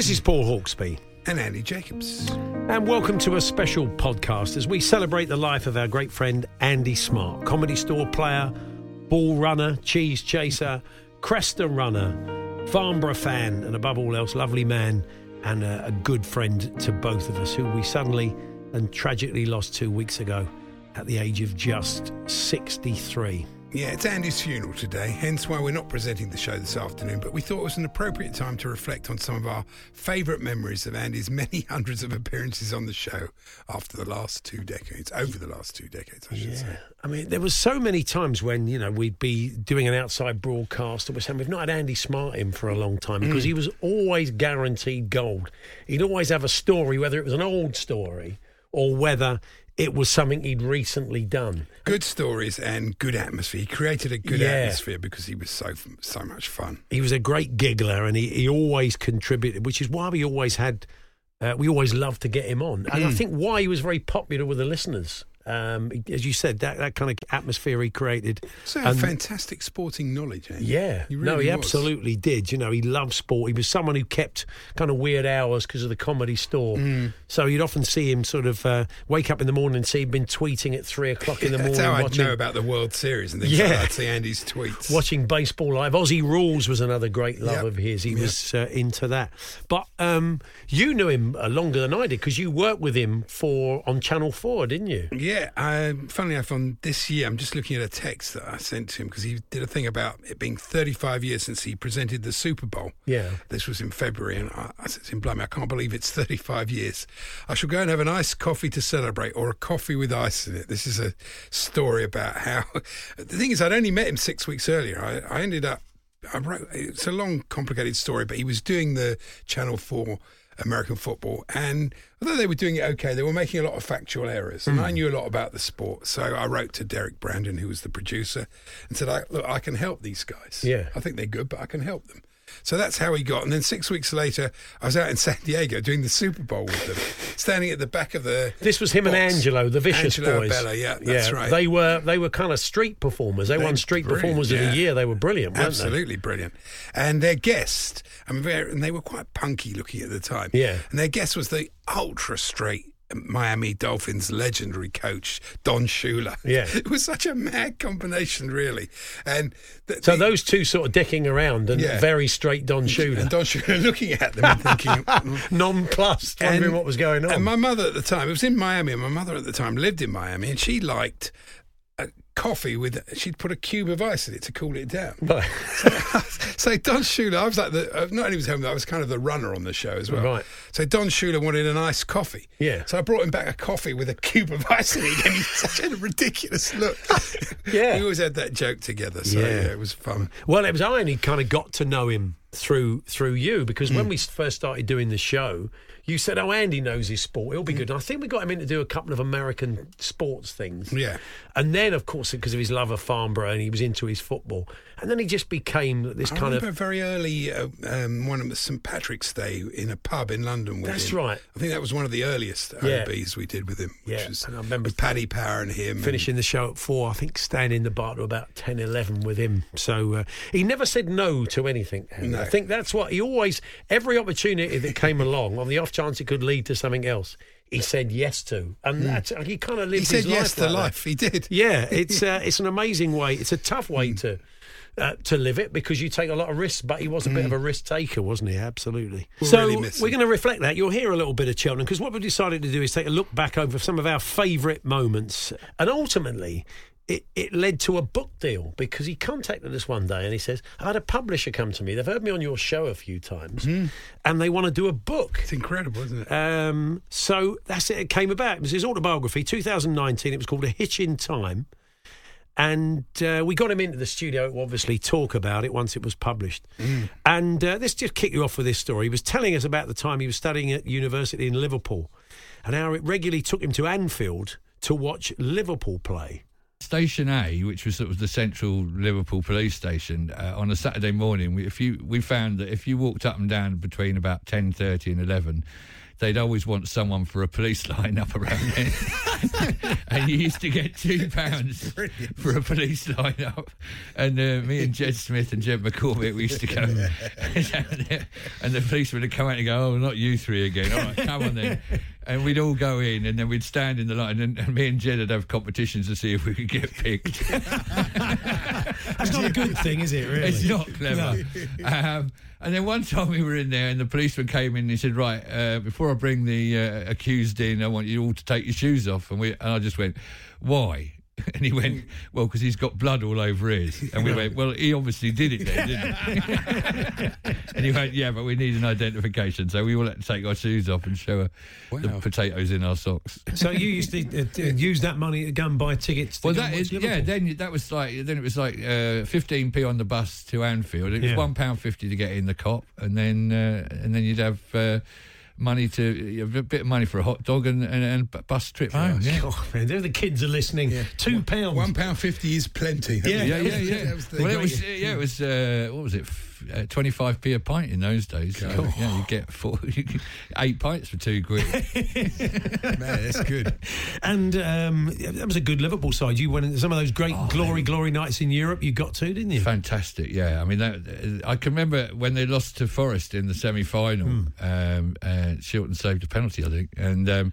This is Paul Hawksbee. and Andy Jacobs. And welcome to a special podcast as we celebrate the life of our great friend Andy Smart, comedy store player, ball runner, cheese chaser, Cresta runner, Farnborough fan, and above all else, lovely man and a, a good friend to both of us, who we suddenly and tragically lost two weeks ago at the age of just 63. Yeah, it's Andy's funeral today, hence why we're not presenting the show this afternoon, but we thought it was an appropriate time to reflect on some of our favourite memories of Andy's many hundreds of appearances on the show after the last two decades, over the last two decades, I should say. I mean, there was so many times when you know we'd be doing an outside broadcast and we're saying we've not had Andy Smart in for a long time because mm. he was always guaranteed gold. He'd always have a story, whether it was an old story or whether it was something he'd recently done. Good stories and good atmosphere. He created a good Yeah. atmosphere because he was so so much fun. He was a great giggler and he, he always contributed, which is why we always had, uh, we always loved to get him on. And I think why he was very popular with the listeners. Um, as you said, that, that kind of atmosphere he created. So And- fantastic sporting knowledge, Andy. Yeah, He no, he was. absolutely did. You know, he loved sport. He was someone who kept kind of weird hours because of the comedy store. Mm. So you'd often see him sort of uh, wake up in the morning and see he'd been tweeting at three o'clock in the That's morning, how I watching know about the World Series and things Yeah. like. I'd see Andy's tweets. watching baseball live. Aussie Rules was another great love Yep. of his. He Yep. was uh, into that. But um, you knew him uh, longer than I did because you worked with him for on Channel Four, didn't you? Yeah, um, funnily enough, on this year, I'm just looking at a text that I sent to him because he did a thing about it being 35 years since he presented the Super Bowl. Yeah. This was in February, and I, I said to him, Blimey, I can't believe it's 35 years. I shall go and have an iced coffee to celebrate, or a coffee with ice in it. This is a story about how. The thing is, I'd only met him six weeks earlier. I, I ended up. I wrote. It's a long, complicated story, but he was doing the Channel 4 American football. And although they were doing it okay, they were making a lot of factual errors. And I hmm. knew a lot about the sport. So I wrote to Derek Brandon, who was the producer, and said, I, Look, I can help these guys. Yeah. I think they're good, but I can help them. So that's how he got. And then six weeks later, I was out in San Diego doing the Super Bowl with them, standing at the back of the. This was him and. Angelo, the Vicious Angelo Boys. Bella, yeah, that's right. They were they were kind of street performers. They, They won Street Performers of the Year. They were brilliant, weren't they? Absolutely brilliant. And their guest, I mean, and they were quite punky looking at the time. Yeah. And their guest was the ultra straight Miami Dolphins legendary coach, Don Shula. Yeah. It was such a mad combination, really. And the, So the- those two sort of dicking around and Yeah. very straight Don Shula, And Don Shula looking at them and thinking, mm, mm. nonplussed, wondering And- what was going on. And my mother at the time, it was in Miami, and my mother at the time lived in Miami, and she liked coffee with, she'd put a cube of ice in it to cool it down. Right. so Don Shula, I was like the, uh, not only was home, I was kind of the runner on the show as well. Right. So Don Shula wanted an iced coffee. Yeah. So I brought him back a coffee with a cube of ice in it. He such a ridiculous look. Yeah. We always had that joke together. So Yeah. yeah, it was fun. Well, it was I only kind of got to know him through through you because Hmm. when we first started doing the show, you said, "Oh, Andy knows his sport; he'll be mm. good." And I think we got him in to do a couple of American sports things. Yeah. and then of course because of his love of Farnborough and he was into his football, and then he just became this I kind remember of. very early uh, um, one of the St Patrick's Day in a pub in London with That's him. right. I think that was one of the earliest Yeah. OBs we did with him. Which Yeah, was and I remember Paddy Power and him. and- Finishing the show at four, I think staying in the bar to about 10, 11 with him. So uh, he never said no to anything. No. I think that's what he always, every opportunity that came along, on the off chance it could lead to something else, he said yes to, and that's he kind of lived. He said his yes life to that. life. He did. Yeah, it's uh, it's an amazing way. It's a tough way to uh, to live it because you take a lot of risks. But he was a bit of a risk taker, wasn't he? Absolutely. We'll so really we're going to reflect that. You'll hear a little bit of Cheltenham because what we've decided to do is take a look back over some of our favourite moments, and ultimately. It, it led to a book deal because he contacted us one day and he says, I had a publisher come to me. They've heard me on your show a few times and they want to do a book. It's incredible, isn't it? Um, so that's it. It came about. It was his autobiography, 2019. It was called A Hitch in Time. And uh, we got him into the studio to obviously talk about it once it was published. And uh, let's just kick you off with this story. He was telling us about the time he was studying at university in Liverpool and how it regularly took him to Anfield to watch Liverpool play. Station A, which was sort of the central Liverpool police station, uh, on a Saturday morning, we, if you we found that if you walked up and down between about ten thirty and eleven, they'd always want someone for a police line up around there, and you used to get two pounds for a police line up. And uh, me and Jed Smith and Jed McCormick, we used to go and the police would come out and go, "Oh, not you three again! All right, come on then." And we'd all go in, and then we'd stand in the line, and, and me and Jed would have competitions to see if we could get picked. That's not a good thing, is it, really? It's not clever. um, and then one time we were in there, and the policeman came in and he said, "Right, uh, before I bring the uh, accused in, I want you all to take your shoes off." And we, and I just went, "Why?" And he went, "Well, because he's got blood all over his." And we went, "Well, he obviously did it then, didn't he?" and he went, "Yeah, but we need an identification, so we all had to take our shoes off and show her the potatoes in our socks." So you used to uh, uh, use that money to go and buy tickets to Well, that is yeah. Then that was like then it was like fifteen p on the bus to Anfield. It was Yeah. one pound fifty to get in the Kop, and then uh, and then you'd have uh, money to a bit of money for a hot dog and and, and bus trip. for Oh, us. yeah. Oh, man, there the kids are listening. Two pounds. One pound fifty is plenty. Yeah. Yeah, yeah, yeah. That well, it was yeah, it was uh, what was it? Twenty five p a pint in those days. So, yeah, you get four, you get eight pints for two quid. Man, that's good. And um, that was a good Liverpool side. You went into some of those great Oh, glory, glory nights in Europe. You got to, didn't you? Fantastic, yeah. I mean, that, I can remember when they lost to Forest in the semi-final. Hmm. Um, uh, Shilton saved a penalty, I think, and um,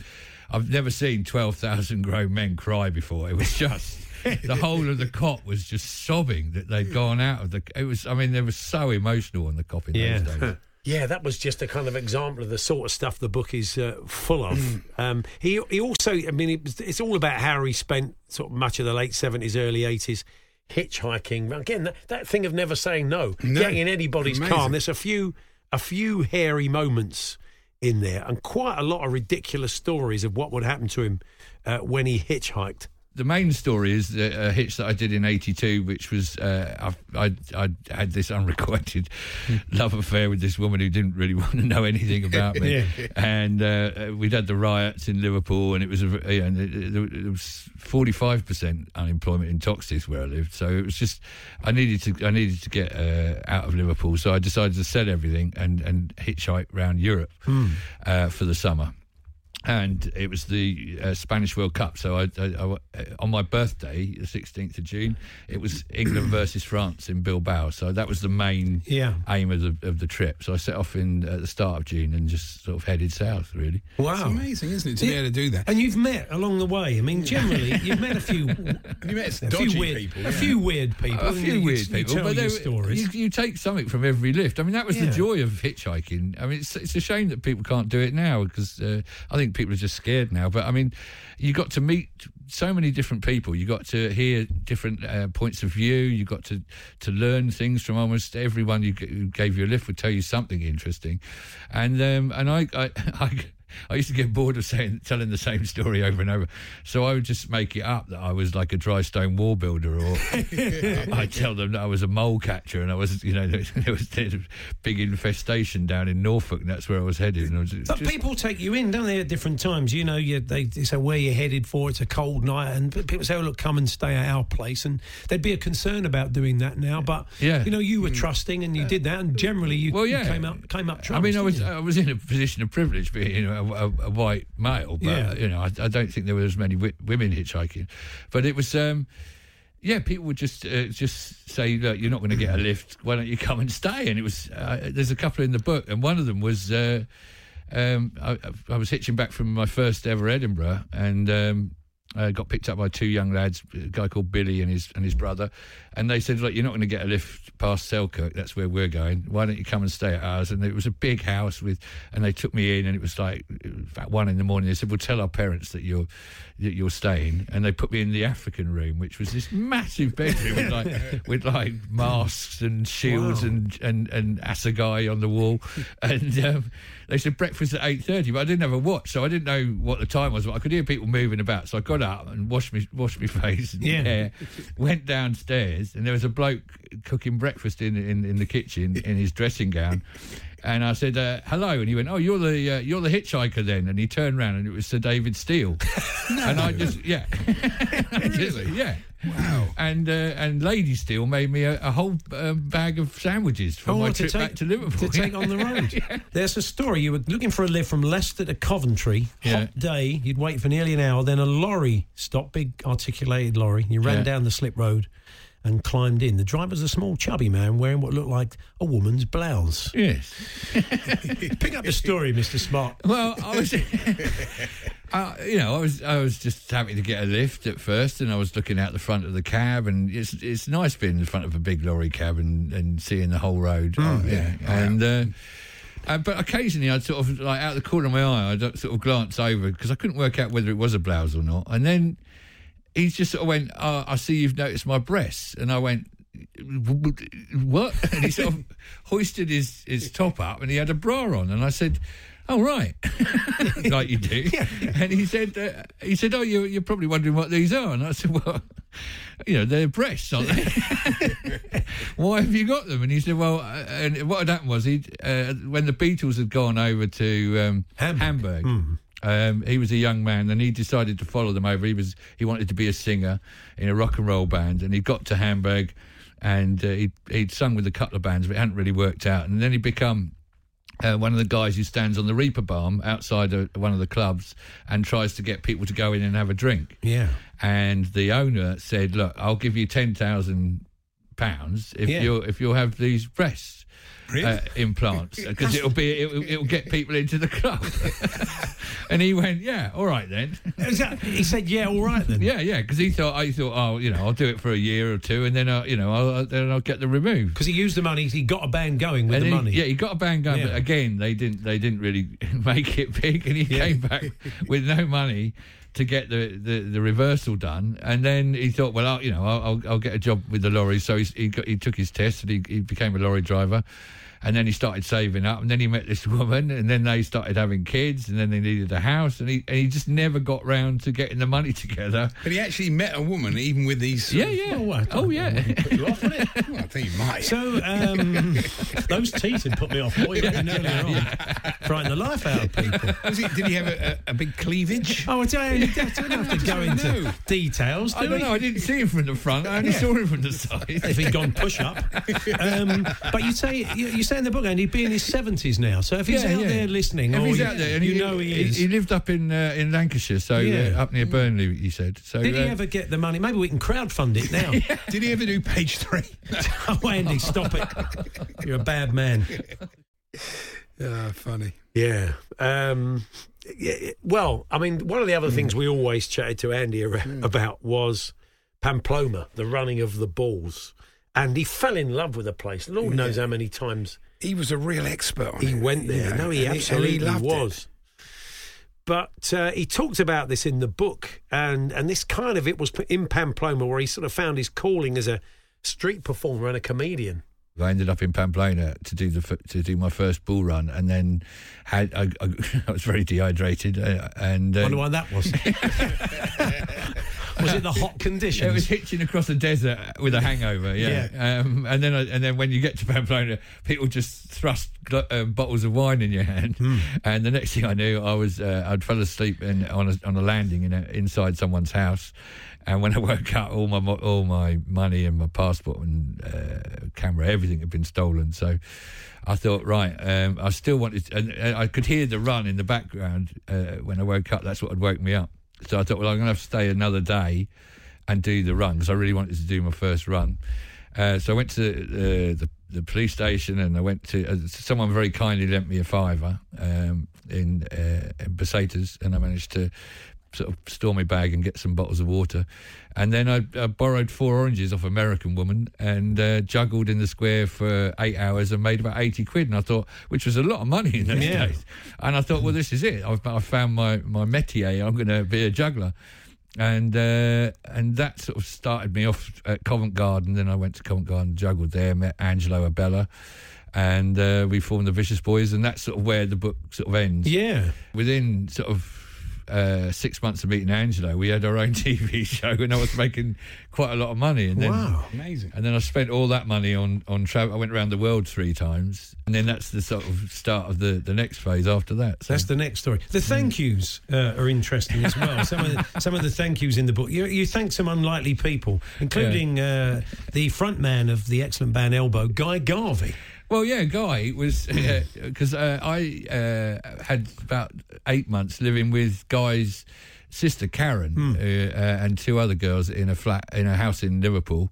I've never seen twelve thousand grown men cry before. It was just. The whole of the Kop was just sobbing that they'd gone out of the. It was, I mean, they were so emotional on the Kop in Yeah. those days. Yeah, that was just a kind of example of the sort of stuff the book is uh, full of. Hmm. Um, he he also, I mean, it was, it's all about how he spent sort of much of the late seventies, early eighties hitchhiking. Again, that, that thing of never saying no, No, getting in anybody's car. amazing. And there's a few a few hairy moments in there, and quite a lot of ridiculous stories of what would happen to him uh, when he hitchhiked. The main story is the, a hitch that I did in '82, which was uh, I, I I had this unrequited love affair with this woman who didn't really want to know anything about me, Yeah. and uh, we'd had the riots in Liverpool, and it was a, it, it, it was 45 percent unemployment in Toxteth where I lived, so it was just I needed to I needed to get uh, out of Liverpool, so I decided to sell everything and and hitchhike around Europe uh, for the summer and it was the uh, Spanish World Cup. So I, I, I- on my birthday, the sixteenth of June, it was England versus France in Bilbao. So that was the main Yeah. aim of the of the trip. So I set off in at the start of June and just sort of headed south. Really, Wow, It's amazing, isn't it, to be able to do that? And you've met along the way. I mean, generally, you've met a few, you met a dodgy few weird, people. a yeah. few weird people, a few you- weird people, tell but your there- stories. You, you take something from every lift. I mean, that was Yeah. the joy of hitchhiking. I mean, it's, it's a shame that people can't do it now because uh, I think people are just scared now. But I mean, you got to meet so many different people. You got to hear different uh, points of view. You got to to learn things from almost everyone you who gave you a lift would tell you something interesting, and um, and I. I, I I used to get bored of saying, telling the same story over and over, so I would just make it up that I was like a dry stone wall builder, or I'd tell them that I was a mole catcher, and I was, you know, there was there was a big infestation down in Norfolk, and that's where I was headed. And I was But just- people take you in, don't they, at different times? You know, you, they, they say where you're headed for. It's a cold night, and people say, "Oh, look, come and stay at our place." And there'd be a concern about doing that now, but Yeah. you know, you were mm. trusting, and you did that, and generally, you, Well, you came up came up I mean, I was you? I was in a position of privilege, being you know a, a, a white male, but Yeah. you know I, I don't think there were as many wi- women hitchhiking, but it was. Um, yeah, people would just uh, just say, "Look, you're not going to get a lift. Why don't you come and stay?" And it was uh, there's a couple in the book, and one of them was uh, um, I, I was hitching back from my first ever Edinburgh, and um, I got picked up by two young lads, a guy called Billy and his and his brother, and they said, "Look, you're not going to get a lift past Selkirk. That's where we're going. Why don't you come and stay at ours?" And it was a big house with, and they took me in, and it was like about one in the morning. They said, "Well, tell our parents that you're that you're staying," and they put me in the African room, which was this massive bedroom with like with like masks and shields Wow. and and and assegai on the wall, and um, they said breakfast at eight thirty, but I didn't have a watch, so I didn't know what the time was. But I could hear people moving about, so I got up and washed me washed my face and Yeah. hair, went downstairs, and there was a bloke cooking breakfast in in, in the kitchen in his dressing gown. And I said, uh, "Hello," and he went, "Oh, you're the uh, you're the hitchhiker then." And he turned around, and it was Sir David Steel. And I just, yeah, really, yeah, wow. And uh, and Lady Steel made me a, a whole um, bag of sandwiches for my Oh, trip back to Liverpool. To take on the road. yeah. There's a story. You were looking for a lift from Leicester to Coventry. Yeah. Hot day. You'd wait for nearly an hour. Then a lorry stopped, big articulated lorry. You ran Yeah. down the slip road and climbed in. The driver's a small, chubby man wearing what looked like a woman's blouse. Yes. Pick up the story, Mr. Smart. Well, I was, uh, you know, I was, I was just happy to get a lift at first, and I was looking out the front of the cab, and it's, it's nice being in front of a big lorry cab and, and seeing the whole road. Oh, yeah, and. Uh, uh, but occasionally, I'd sort of like out the corner of my eye, I'd sort of glance over because I couldn't work out whether it was a blouse or not. And then he just sort of went, oh, "I see you've noticed my breasts," and I went, "What?" And he sort of hoisted his his top up, and he had a bra on, and I said. Oh right, like you do. And he said, uh, he said, oh, you're, you're probably wondering what these are. And I said, well, you know, they're breasts, aren't they? Why have you got them? And he said, well, uh, and what had happened was he, uh, when the Beatles had gone over to um, Hamburg. Hamburg, um, he was a young man, and he decided to follow them over. He was he wanted to be a singer in a rock and roll band, and he got to Hamburg, and uh, he'd, he'd sung with a couple of bands, but it hadn't really worked out. And then he become uh, one of the guys who stands on the Reeperbahn outside of one of the clubs and tries to get people to go in and have a drink. Yeah. And the owner said, "Look, I'll give you ten thousand pounds if Yeah. you if you'll have these breast uh, implants because it'll be it'll, it'll get people into the club." and he went, "Yeah, all right then." That- he said, yeah, all right then. yeah, yeah, because he thought I thought, oh, you know, I'll do it for a year or two, and then I, you know, I'll, then I'll get the removed. Because he used the money. He got a band going with And the he- money. Yeah, he got a band going, Yeah. but again, they didn't. They didn't really make it big, and he came back with no money to get the, the, the reversal done. And then he thought, well, I'll, you know, I'll, I'll, get a job with the lorry. So he he, got, he took his test and he, he became a lorry driver. And then he started saving up, and then he met this woman, and then they started having kids, and then they needed a house, and he and he just never got round to getting the money together. But he actually met a woman, even with these. Yeah, yeah. Oh, I Oh, yeah. Put you off on it. Well, I think he might. So um, those teeth had put me off way back earlier on. Frighten the life out of people. Was he, did he have a, a, a big cleavage? Oh, I don't, I don't have to go into know. details. Do I don't we? know. I didn't see him from the front. I only saw him from the side. If he'd gone push up, um, but you say you, you say in the book, and he'd be in his seventies now. So if he's Yeah, out yeah. there listening, If or he's you, out there, and you know he is. He, lived up in uh, in Lancashire, so Yeah. uh, up near Burnley. He said. So Did he uh, ever get the money? Maybe we can crowdfund it now. Did he ever do page three? oh, Andy, stop it! You're a bad man. Ah, funny. Yeah. Um, yeah, well, I mean, one of the other things we always chatted to Andy ar- about was Pamplona, the running of the bulls. And he fell in love with the place. Lord knows how many times He was a real expert on it. he it. went there. you know, no, he and absolutely and he loved was. But uh, he talked about this in the book, and, and this kind of it was in Pamplona where he sort of found his calling as a street performer and a comedian. I ended up in Pamplona to do the to do my first bull run, and then had I, I, I was very dehydrated, uh, and uh, Wonder why that was. was it the hot conditions? It was hitching across the desert with a hangover, yeah. Um, and then, I, and then when you get to Pamplona, people just thrust uh, bottles of wine in your hand, and the next thing I knew, I was uh, I'd fell asleep in, on a, on a landing in a, inside someone's house. And when I woke up, all my all my money and my passport and uh, camera, everything had been stolen. So I thought, right, um, I still wanted, to, and, and I could hear the run in the background uh, when I woke up. That's what had woke me up. So I thought, well, I'm going to have to stay another day and do the run because I really wanted to do my first run. Uh, so I went to uh, the the police station, and I went to uh, someone very kindly lent me a fiver um, in, uh, in and I managed to sort of store my bag and get some bottles of water. And then I, I borrowed four oranges off American woman and uh, juggled in the square for eight hours and made about 80 quid. And I thought, which was a lot of money in those Yeah. days. And I thought, well, this is it. I've, I found my, my métier. I'm going to be a juggler. And uh, and that sort of started me off at Covent Garden. Then I went to Covent Garden, juggled there, met Angelo Abela, and uh, we formed the Vicious Boys. And that's sort of where the book sort of ends Yeah. within sort of uh, six months of meeting Angelo, we had our own TV show, and I was making quite a lot of money. And then, Wow. Amazing. And then I spent all that money on on travel. I went around the world three times, and then that's the sort of start of the the next phase after that. So. That's the next story. The thank yous uh, are interesting as well. Some of the, some of the thank yous in the book. You, you thank some unlikely people, including uh, the front man of the excellent band Elbow, Guy Garvey. Well, yeah, Guy was because uh, I uh, had about eight months living with Guy's sister Karen uh, uh, and two other girls in a flat in a house in Liverpool,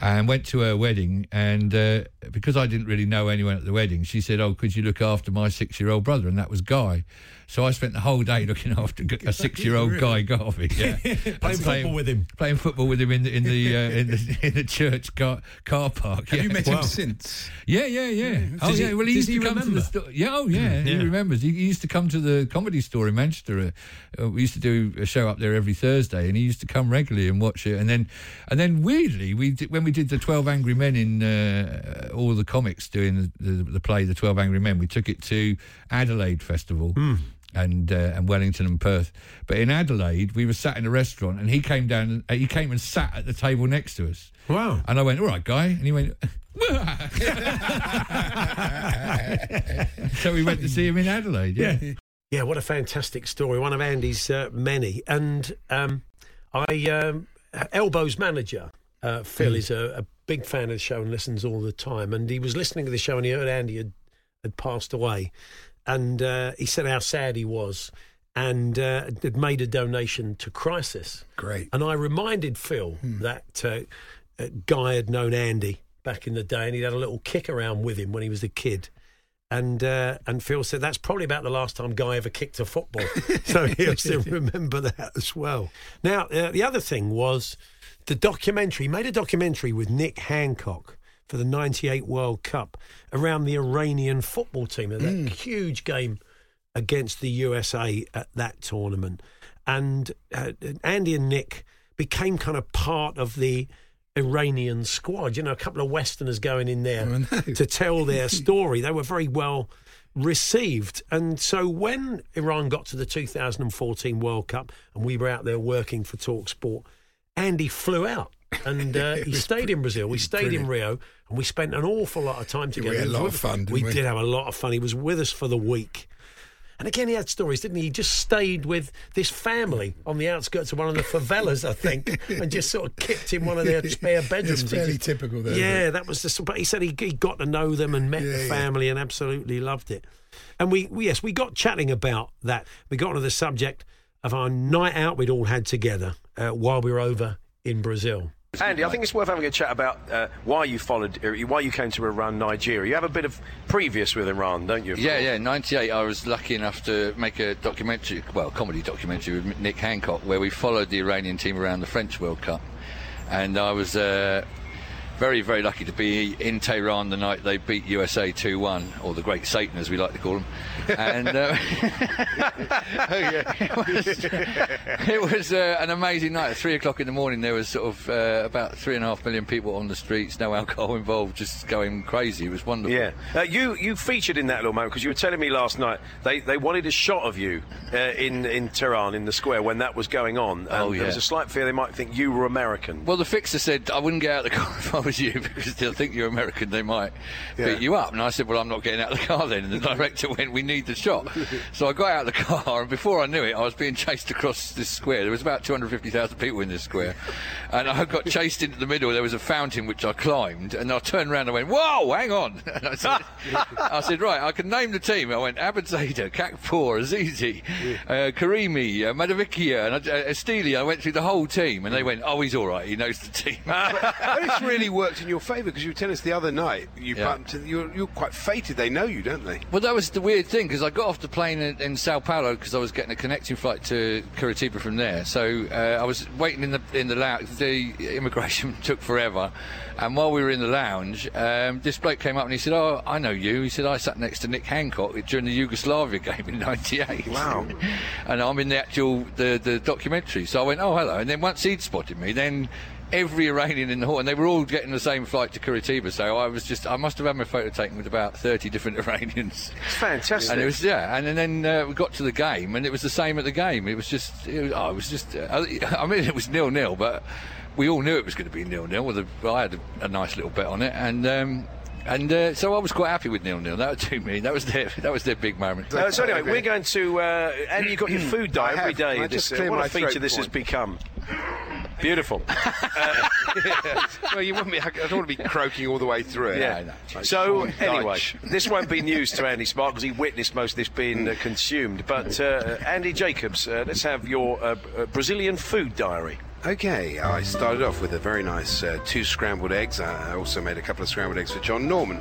and went to her wedding. And uh, because I didn't really know anyone at the wedding, she said, "Oh, could you look after my six-year-old brother?" And that was Guy. So I spent the whole day looking after a six-year-old Guy Garvey. Yeah, Playing football with him. Playing football with him in the in the uh, in the, in the church car car park. Have yeah. you met Wow. him since? Yeah, yeah, yeah. Oh, Does he- yeah. Well, he used to come to remember? the store. Yeah, oh, yeah. yeah. He remembers. He, he used to come to the comedy store in Manchester. Uh, we used to do a show up there every Thursday, and he used to come regularly and watch it. And then, and then weirdly, we did, when we did the Twelve Angry Men in uh, all the comics doing the, the, the play, the Twelve Angry Men, we took it to Adelaide Festival. And uh, and Wellington and Perth, but in Adelaide we were sat in a restaurant, and he came down. Uh, he came and sat at the table next to us. Wow. And I went, all right, guy. And he went, so we went to see him in Adelaide. Yeah. Yeah, what a fantastic story. One of Andy's uh, many. And um, I, um, Elbow's manager, uh, Phil, is a, a big fan of the show and listens all the time. And he was listening to the show and he heard Andy had, had passed away. And uh, he said how sad he was and uh, had made a donation to Crisis. Great. And I reminded Phil that uh, uh, Guy had known Andy back in the day, and he'd had a little kick around with him when he was a kid. And uh, and Phil said that's probably about the last time Guy ever kicked a football. so he'll still remember that as well. Now uh, the other thing was the documentary. Made a documentary with Nick Hancock for the '98 World Cup around the Iranian football team and that huge game against the USA at that tournament. And uh, Andy and Nick became kind of part of the Iranian squad. You know, a couple of Westerners going in there know. to tell their story. They were very well received. And so when Iran got to the 2014 World Cup and we were out there working for Talk Sport, Andy flew out. And uh, he stayed in Brazil. We stayed in Rio, and we spent an awful lot of time we together. had a lot of fun, didn't we we? did have a lot of fun. He was with us for the week. And again, he had stories, didn't he? He just stayed with this family on the outskirts of one of the favelas, I think, and just sort of kicked in one of their spare bedrooms. It's fairly just- typical, though. Yeah, that was the. But he said he, he got to know them and met Yeah, the yeah. family and absolutely loved it. And we, we, yes, we got chatting about that. We got onto the subject of our night out we'd all had together uh, while we were over in Brazil. Andy, I think it's worth having a chat about uh, why you followed, uh, why you came to Iran, Nigeria. You have a bit of previous with Iran, don't you? Yeah, yeah. '98, I was lucky enough to make a documentary, well, comedy documentary with Nick Hancock, where we followed the Iranian team around the French World Cup, and I was uh, very, very lucky to be in Tehran the night they beat USA 2-1, or the Great Satan, as we like to call them. And uh, it was, it was uh, an amazing night. At three o'clock in the morning, there was sort of uh, about three and a half million people on the streets, no alcohol involved, just going crazy. It was wonderful. Yeah, uh, you you featured in that little moment because you were telling me last night they, they wanted a shot of you uh, in in Tehran in the square when that was going on. And Oh, There was a slight fear they might think you were American. Well, the fixer said I wouldn't get out of the car if I was you because they'll think you're American. They might beat you up. And I said, well, I'm not getting out of the car then. And the director went, we need the shot. So I got out of the car, and before I knew it, I was being chased across this square. There was about 250,000 people in this square, and I got chased into the middle. There was a fountain which I climbed, and I turned around and went, whoa, hang on. And I said, I said, right, I can name the team. I went Abed Zada, Khakpour, Azizi, uh, Karimi, uh, Mahdavikia, and uh, Estili. I went through the whole team, and they went, oh, he's all right. He knows the team. But it's really worked in your favour because you were telling us the other night you Yeah. bumped. You're, you're quite fated. They know you, don't they? Well, that was the weird thing because I got off the plane in, in Sao Paulo because I was getting a connecting flight to Curitiba from there. So uh, I was waiting in the in the lounge. The immigration took forever, and while we were in the lounge, um, this bloke came up and he said, "Oh, I know you." He said, "I sat next to Nick Hancock during the Yugoslavia game in '98." Wow. and I'm in the actual the the documentary. So I went, "Oh, hello." And then once he'd spotted me, then. Every Iranian in the hall, and they were all getting the same flight to Curitiba. So I was just, I must have had my photo taken with about 30 different Iranians. It's fantastic. And it was yeah, and, then uh, we got to the game, and it was the same at the game. It was just, it was, oh, it was just. Uh, I mean, it was nil nil, but we all knew it was going to be nil nil. With a, I had a, a nice little bet on it, and um, and uh, so I was quite happy with nil nil. That was to me. That was their that was their big moment. Uh, so anyway, we're going to. Uh, Andy, you've got your food I diet every have. day. I This, just uh, what my a feature throat this has become. Beautiful. well, you wouldn't be. I don't want to be croaking all the way through it. Yeah. Like So anyway, this won't be news to Andy Smart because he witnessed most of this being uh, consumed. But uh, Andy Jacobs, uh, let's have your uh, uh, Brazilian food diary. Okay, I started off with a very nice uh, two scrambled eggs. I also made a couple of scrambled eggs for John Norman.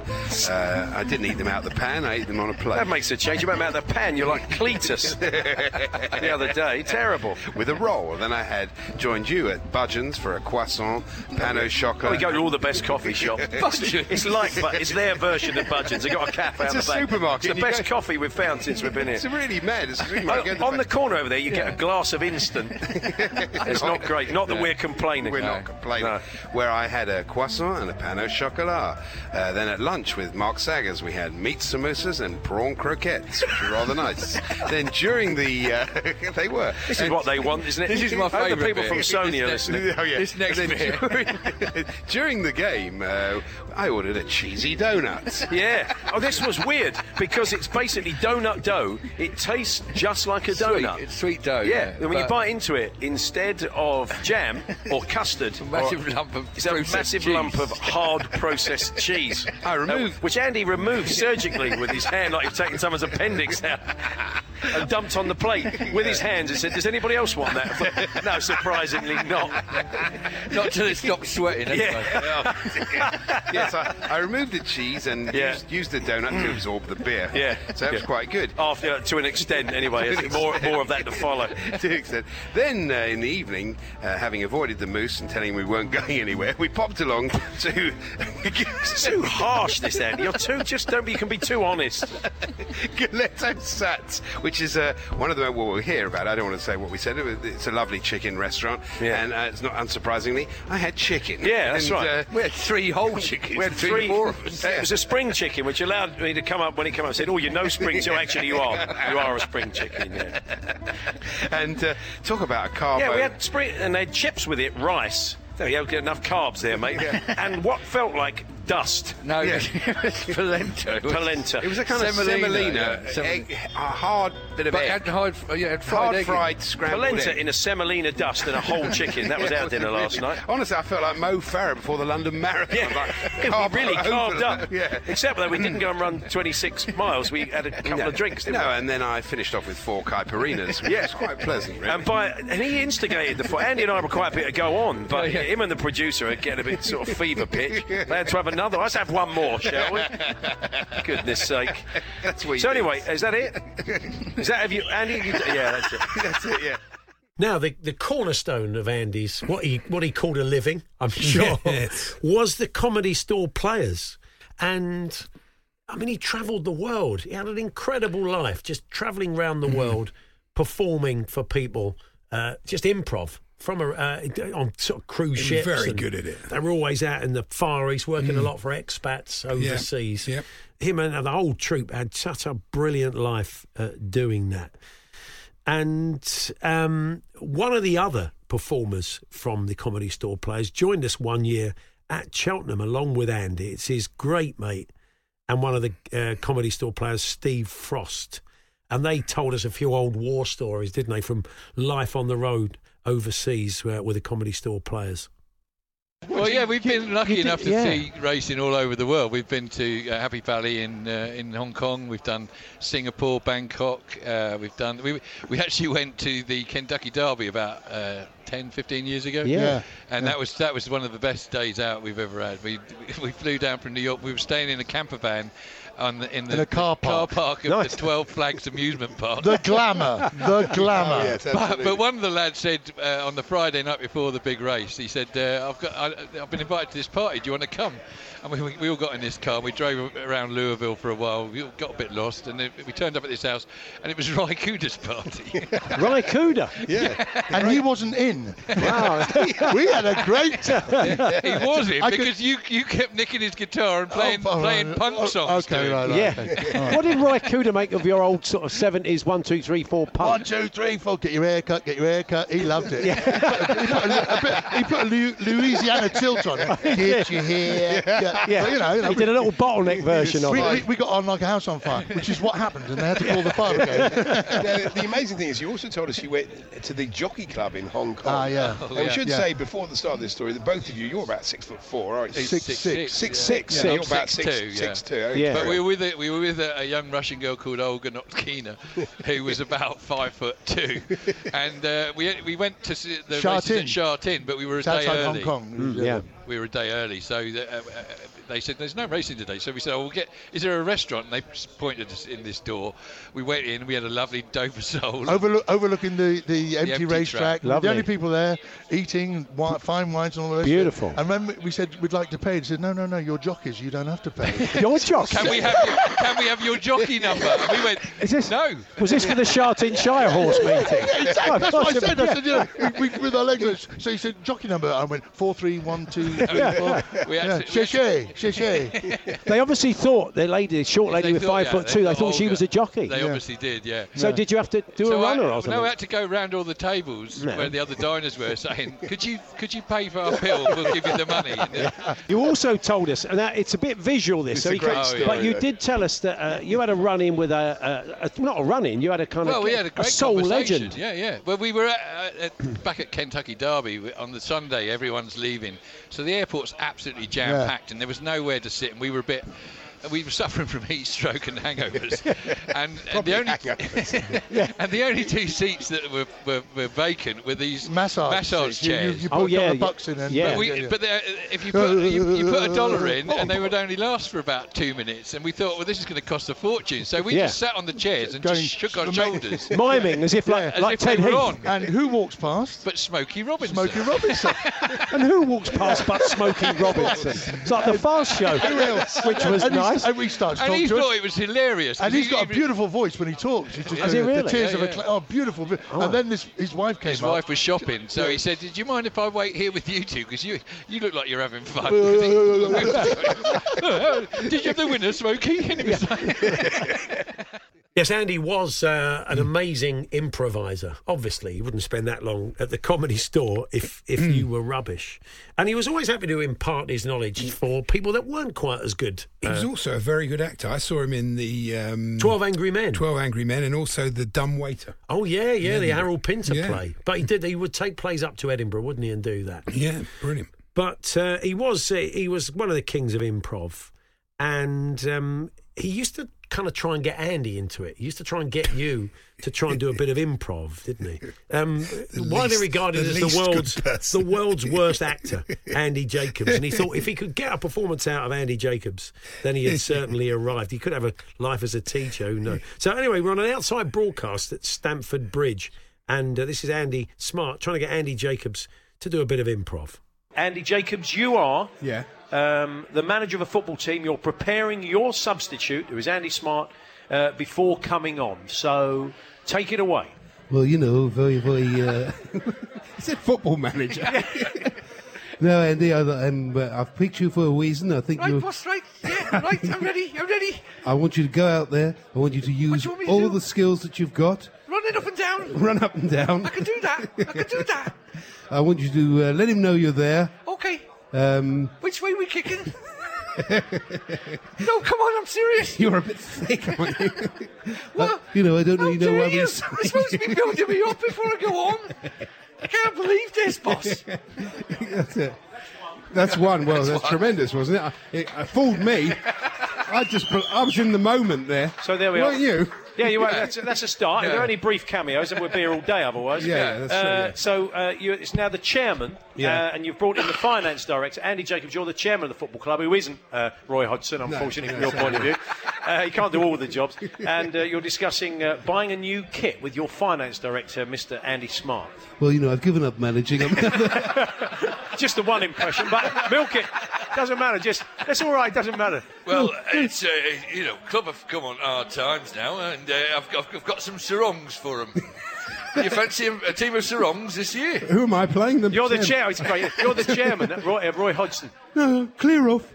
Uh, I didn't eat them out of the pan, I ate them on a plate. That makes a change. You went out of the pan. You're like Cletus the other day. Terrible. with a roll. Then I had joined you at Budgens for a croissant, pan au chocolat. We go to all the best coffee shops. It's like, but it's their version of Budgens. They got a cafe It's out a the back. supermarket, It's the best go- coffee we've found since we've been here. It's really mad. It's really Oh, mad. on the corner over there, you get a glass of instant. it's not great. Not that we're complaining. We're not complaining. No. Where I had a croissant and a pan au chocolat. Uh, then at lunch with Mark Saggers, we had meat samosas and prawn croquettes, which were rather nice. then during the, uh, they were. This is what they want, isn't it? This is my hope The people bit. from Sony are listening. Oh, yeah. This next And bit. During, during the game, uh, I ordered a cheesy donut. Yeah. Oh, this was weird because it's basically donut dough. It tastes just like a donut. Sweet, it's sweet dough. Yeah, and when you bite into it, instead of jam or custard, a massive or- lump of it's a massive cheese. lump of hard processed cheese. I removed- Uh, which Andy removed surgically with his hand, like he's taken someone's appendix out, and dumped on the plate with his hands and said, "Does anybody else want that?" no, surprisingly not. not till it stops sweating. anyway. yes, I, I removed the cheese and Yeah. used, used the donut to absorb the beer. Yeah. So that was quite good. After, to an extent, anyway. More, more of that to follow. to an extent. Then uh, in the evening, uh, having avoided the moose and telling him we weren't going anywhere, we popped along to too harsh, this Andy. You're too. Just don't be. You can be too honest. Galetto Sats, which is uh, one of the well we'll hear about. it. I don't want to say what we said. It's a lovely chicken restaurant, Yeah. and uh, it's not unsurprisingly, I had chicken. Yeah, that's And, right. uh, We had three whole chickens. We had between three. the of us. It was a spring chicken, which allowed me to come up when he came up and said, "Oh, you're no spring chicken. Actually, you are. You are a spring chicken." Yeah. and uh, talk about a carbo. Yeah, we had spring, and they had chips with it, rice. There you go, get enough carbs there, mate. And what felt like dust. No, Yeah. it was polenta. It was, Polenta. It was a kind of Semolina, semolina, yeah, sem- egg, a hard bit of But it egg, had hard, uh, yeah, it fried hard egg in fried scrambled Polenta egg. in a semolina dust and a whole chicken. That was Yeah, our dinner really- last night. Honestly, I felt like Mo Farah before the London Marathon. Yeah, like, we really carved overload. up. Yeah. Except that we didn't go and run 26 miles. We had a couple No. of drinks. Didn't No, we? and then I finished off with four caipirinhas, which Yeah. was quite pleasant, really. And by and he instigated the fight. Andy and I were quite a bit to go on, but him and the producer are getting a bit sort of fever pitch. They had to have another. Let's have one more, shall we? Goodness sake! That's what you So do. anyway, is that it? Is that have you, Andy? You, yeah, that's it. That's it, yeah. Now, the, the cornerstone of Andy's, what he, what he called a living, I'm sure, Yes. was the comedy store players. And, I mean, he travelled the world. He had an incredible life, just travelling around the world, performing for people, uh, just improv. From a, uh, on sort of cruise He was ships, very good at it. They were always out in the Far East, working a lot for expats overseas. yep. Him and the whole troop had such a brilliant life uh, doing that. And um, one of the other performers from the Comedy Store Players joined us one year at Cheltenham along with Andy. It's his great mate and one of the uh, Comedy Store Players, Steve Frost. And they told us a few old war stories, didn't they, from life on the road overseas uh, with the Comedy Store Players. Well, yeah, we've been lucky enough to yeah. see racing all over the world. We've been to uh, Happy Valley in uh, in Hong Kong. We've done Singapore, Bangkok. Uh, we've done. We we actually went to the Kentucky Derby about uh, 10, 15 years ago. Yeah. Yeah. And that was that was one of the best days out we've ever had. We we flew down from New York. We were staying in a camper van on the, in the In a car park. car park of Nice. the 12 Flags amusement park. The glamour, the glamour. Yes, But, but one of the lads said uh, on the Friday night before the big race, he said, uh, "I've got, I, I've been invited to this party. Do you want to come?" And we, we, we all got in this car. and We drove around Louisville for a while. We all got a bit lost, and then we turned up at this house, and it was Ry Cooder's party. Ry Cooder. yeah. And he wasn't in. Wow. we had a great time. he was in I could- because you you kept nicking his guitar and playing Oh, playing right. punk Oh, songs. Okay, him. right, right. yeah. okay. What did Ry Cooder make of your old sort of 70s one, two, three, four One, punk? two, three, four. Get your hair cut. Get your hair cut. He loved it. he put a, a bit, he put a Lu- Louisiana tilt on it. Get your hair. cut. Yeah. But, you know, you know, he did a little bottleneck version of we, we, it. we got on like a house on fire, which is what happened, and they had to call the fire brigade. Now, the amazing thing is, you also told us you went to the jockey club in Hong Kong. Ah, yeah. And we should yeah. say before the start of this story that both of you, you're about six foot four, aren't you? Six, Six, six. Six, yeah. six. Six. Yeah, You're about Six six, two, yeah. six two. okay. Yeah. But we were with a, we were with a, a young Russian girl called Olga Notkina, who was about five foot two, and uh, we we went to see the Sha races Tin. at Sha Tin, but we were a It's day outside early. Hong Kong. Yeah. We were a day early, so the, uh, uh, they said there's no racing today. So we said, oh, we'll get. Is there a restaurant? And they pointed us in this door. We went in. We had a lovely Dover sole. Overlook, overlooking the, the empty, empty racetrack. track. Lovely. The only people there eating wi- fine wines and all the rest. of it. Beautiful. And then we- we said we'd like to pay, he said, no, no, no, you're jockeys. You don't have to pay. Your jock. Can we have your, can we have your jockey number? And we went. Is this, No. Was this for the Shartin Shire horse meeting? exactly. Oh, That's what I said. I said, you know, we, we, with our legs. So he said, jockey number. I went four, three, one, two, three, four. We Yeah, actually- we Sheshe, Sheshe. They obviously thought the lady, the short lady They with thought- five yeah, foot two, they thought she was a jockey. They obviously did, yeah. so did you have to do So a runner I, or no, something? I had to go round all the tables No. where the other diners were saying, "Could you could you pay for our bill? We'll give you the money." And You also told us, and that, it's a bit visual this, so great can't- story, but you did tell us that uh, you had a run in with a, a, a not a run in, you had a kind well, of we had a great soul legend. Yeah, yeah. Well, we were at, uh, at, back at Kentucky Derby on the Sunday. Everyone's leaving, so the airport's absolutely jam packed, and there was nowhere to sit, and we were a bit. We were suffering from heat stroke and hangovers, and, and the only and the only two seats that were, were, were vacant were these Massage. massage seats. You- you- chairs. You, put Oh, a yeah, couple yeah. bucks in and Yeah. But, we, but if you put you, you put a dollar in, and they would only last for about two minutes, and we thought, well, this is going to cost a fortune. So we Yeah. just sat on the chairs and Going just shook our shoulders. Miming as if like, As like if Ted were Heath. And who walks past? But Smokey Robinson. Smokey Robinson. And who walks past but Smokey Robinson? It's like the Fast Show, which was and he- And we started And talking he to us. it was hilarious. And he's he- got a beautiful voice when he talks. He just Has he The really? tears Yeah, of a yeah. cla- oh, beautiful. Oh. And then this, his wife came His up. wife was shopping, so he said, "Did you mind if I wait here with you two? Because you you look like you're having fun." Did you have the winner, Smokey? And he was like- Yes, Andy was uh, an amazing improviser. Obviously, he wouldn't spend that long at the comedy store if if you were rubbish. And he was always happy to impart his knowledge for people that weren't quite as good. He was Uh, also a very good actor. I saw him in the um, Twelve Angry Men. 12 Angry Men and also The Dumb Waiter. Oh yeah, yeah, the Yeah. Harold Pinter Yeah. play. But he did. He would take plays up to Edinburgh, wouldn't he, and do that. Yeah, brilliant. But uh, he was uh, he was one of the kings of improv, and um, he used to kind of try and get Andy into it. He used to try and get you to try and do a bit of improv, didn't he? Um, widely regarded the as the world's the world's worst actor, Andy Jacobs, and he thought if he could get a performance out of Andy Jacobs, then he had certainly arrived. He could have a life as a teacher, who knows? So anyway, we're on an outside broadcast at Stamford Bridge, and uh, this is Andy Smart trying to get Andy Jacobs to do a bit of improv. Andy Jacobs, you are Yeah. Um, the manager of a football team. You're preparing your substitute, who is Andy Smart, uh, before coming on. So take it away. Well, you know, very, very. Uh... He said football manager. no, Andy, I, I'm, uh, I've picked you for a reason. I think you. boss, right? Yeah, right. I'm ready. I'm ready. I want you to go out there. I want you to use you want me to all the skills that you've got. Running up and down. Run up and down. I can do that. I can do that. I want you to uh, let him know you're there. Okay. Um, Which way we kicking? no, come on. I'm serious. you're a bit thick, aren't you? What? Uh, you know, I don't How really know dare why you? we're You're supposed to be building me up before I go on. I can't believe this, boss. That's it. That's one. Well, that's, tremendous, wasn't it? It, it fooled me. I just, I was in the moment there. So there we Weren't are. you? Yeah, you won't. That's, that's a start. If there are any brief cameos, then we'll be here all day otherwise. Yeah, that's uh, true, yeah. So uh, you, it's now the chairman, Yeah. uh, and you've brought in the finance director, Andy Jacobs. You're the chairman of the football club, who isn't uh, Roy Hodgson, unfortunately, from your point of view. Uh, he can't do all the jobs. And uh, you're discussing uh, buying a new kit with your finance director, Mr. Andy Smart. Well, you know, I've given up managing. I'm Just the one impression, but milk it. Doesn't matter. Just it's all right. Doesn't matter. Well, it's uh, you know, club have come on hard times now, and uh, I've, I've, I've got some sarongs for them. you fancy a, a team of sarongs this year? Who am I playing them? You're the chair. It's great. You're the chairman, Roy, uh, Roy Hodgson. No, clear off.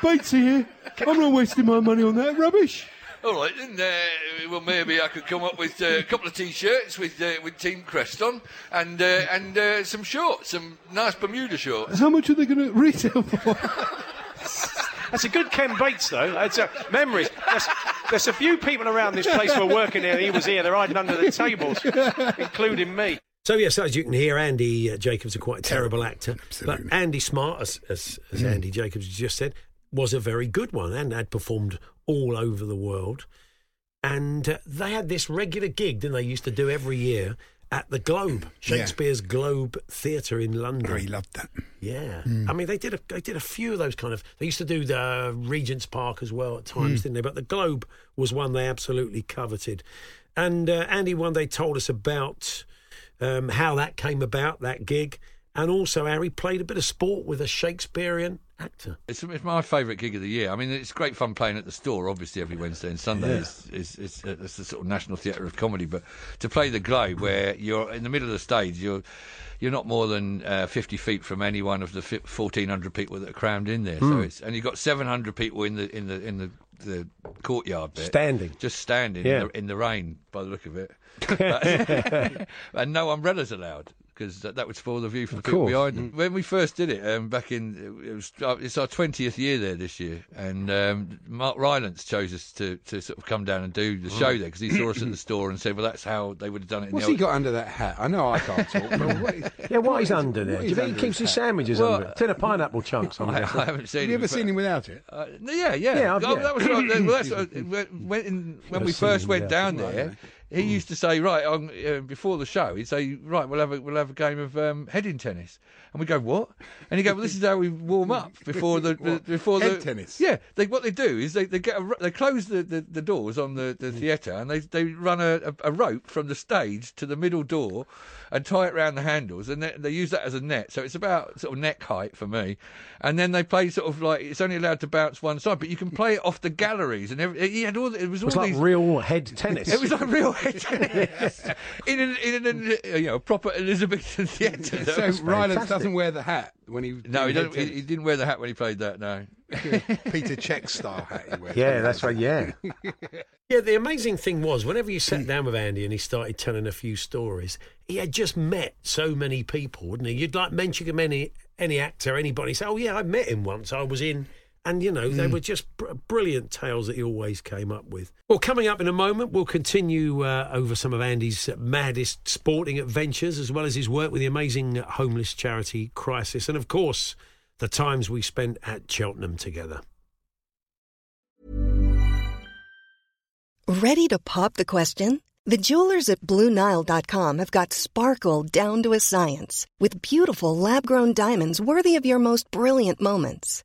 Batesy here. I'm not wasting my money on that rubbish. All right, then. Uh, well, maybe I could come up with uh, a couple of T-shirts with uh, with Team Crest on, and uh, and uh, some shorts, some nice Bermuda shorts. How much are they going to retail for? That's a good Ken Bates, though. It's a, memories. There's, there's a few people around this place who are working here. He was here. They're hiding under the tables, including me. So yes, as you can hear, Andy uh, Jacobs is quite a terrible actor, Absolutely. but Andy Smart, as as, as Andy Jacobs just said, was a very good one and had performed all over the world. And uh, they had this regular gig, didn't they? Used to do every year at the Globe, Shakespeare's Globe Theatre in London. Oh, he loved that. Yeah, I mean they did a they did a few of those kind of. They used to do the Regent's Park as well at times, didn't they? But the Globe was one they absolutely coveted. And uh, Andy one day told us about um, how that came about that gig, and also how he played a bit of sport with a Shakespearean actor. It's, it's my favourite gig of the year. I mean, it's great fun playing at the store, obviously, every Wednesday and Sunday. Yeah. It's, it's, it's, uh, it's the sort of National Theatre of Comedy. But to play the Globe, where you're in the middle of the stage, you're you're not more than uh, 50 feet from any one of the 1,400 people that are crammed in there. So Hmm. it's and you've got 700 people in the in the in the, the courtyard bit, Standing. just standing Yeah. in, the, in the rain, by the look of it, and no umbrellas allowed. Because that, that would spoil the view for the people behind them. When we first did it, um, back in it was uh, it's our twentieth year there this year, and um, Mark Rylance chose us to, to sort of come down and do the show there because he saw us at the store and said, "Well, that's how they would have done it." in What's the he got under that hat? I know I can't talk, but what is, Yeah, what is under there? what Do you think he keeps his his hat? sandwiches Well, under it? Tin of pineapple chunks on I, there. I haven't seen Have you ever but- seen him without it? Uh, yeah, yeah. Yeah, Oh, yeah. That was right. well, when, when, when we first went down there, he used to say, right, on, uh, before the show, he'd say, right, we'll have a, we'll have a game of um, heading tennis. And we go, what? And he go, well, this is how we warm up before the, the before Head the tennis? Yeah, they, what they do is they, they get a, they close the, the, the doors on the, the mm. theatre and they they run a, a, a rope from the stage to the middle door and tie it round the handles and they, they use that as a net. So it's about sort of neck height for me. And then they play sort of like it's only allowed to bounce one side, but you can play it off the galleries and every, he had all the- it was It was all like these real head tennis. it was like real head tennis in an, in an you know proper Elizabethan theatre. So Rylance doesn't wear the hat when he. No, he, doing don't, he, he didn't wear the hat when he played that. No. Peter Check style hat he wears. yeah, that's right. Yeah. Yeah, the amazing thing was, whenever you sat hmm. down with Andy and he started telling a few stories, he had just met so many people, wouldn't he? You'd like mention him any any actor, anybody, say, "Oh yeah, I met him once. I was in." And you know, they were just br- brilliant tales that he always came up with. Well, coming up in a moment, we'll continue uh, over some of Andy's maddest sporting adventures, as well as his work with the amazing homeless charity Crisis, and of course, the times we spent at Cheltenham together. Ready to pop the question? The jewelers at BlueNile.com have got sparkle down to a science with beautiful lab grown diamonds worthy of your most brilliant moments.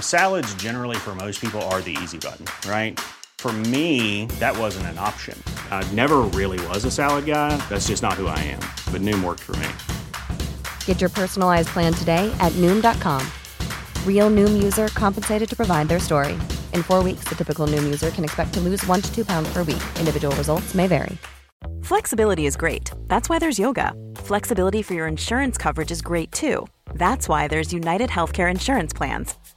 Salads, generally, for most people, are the easy button, right? For me, that wasn't an option. I never really was a salad guy. That's just not who I am. But Noom worked for me. Get your personalized plan today at Noom.com. Real Noom user compensated to provide their story. In four weeks, the typical Noom user can expect to lose one to two pounds per week. Individual results may vary. Flexibility is great. That's why there's yoga. Flexibility for your insurance coverage is great too. That's why there's United Healthcare Insurance Plans.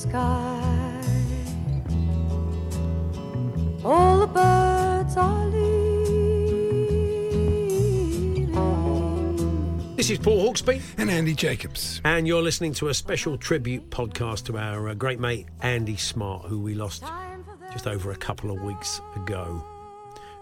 sky. All the birds are leaving. This is Paul Hawksbee. And Andy Jacobs. And you're listening to a special tribute podcast to our uh, great mate Andy Smart, who we lost just over a couple of weeks ago.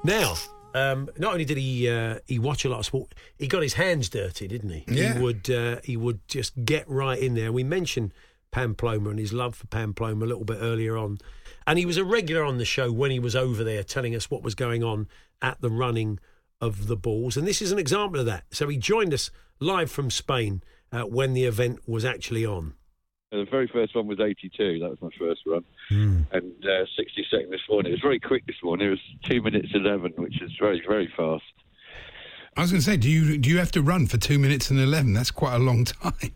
Now, um, not only did he uh, he watch a lot of sport, he got his hands dirty, didn't he? Yeah. He would uh, he would just get right in there. We mentioned Pamplona and his love for Pamplona a little bit earlier on, and he was a regular on the show when he was over there, telling us what was going on at the running of the bulls. And this is an example of that. So he joined us live from Spain uh, when the event was actually on. The very first one was 82. That was my first run. And uh, 62nd this morning. It was very quick this morning. It was 2 minutes 11, which is very, very fast. I was going to say, do you do you have to run for two minutes and eleven? That's quite a long time.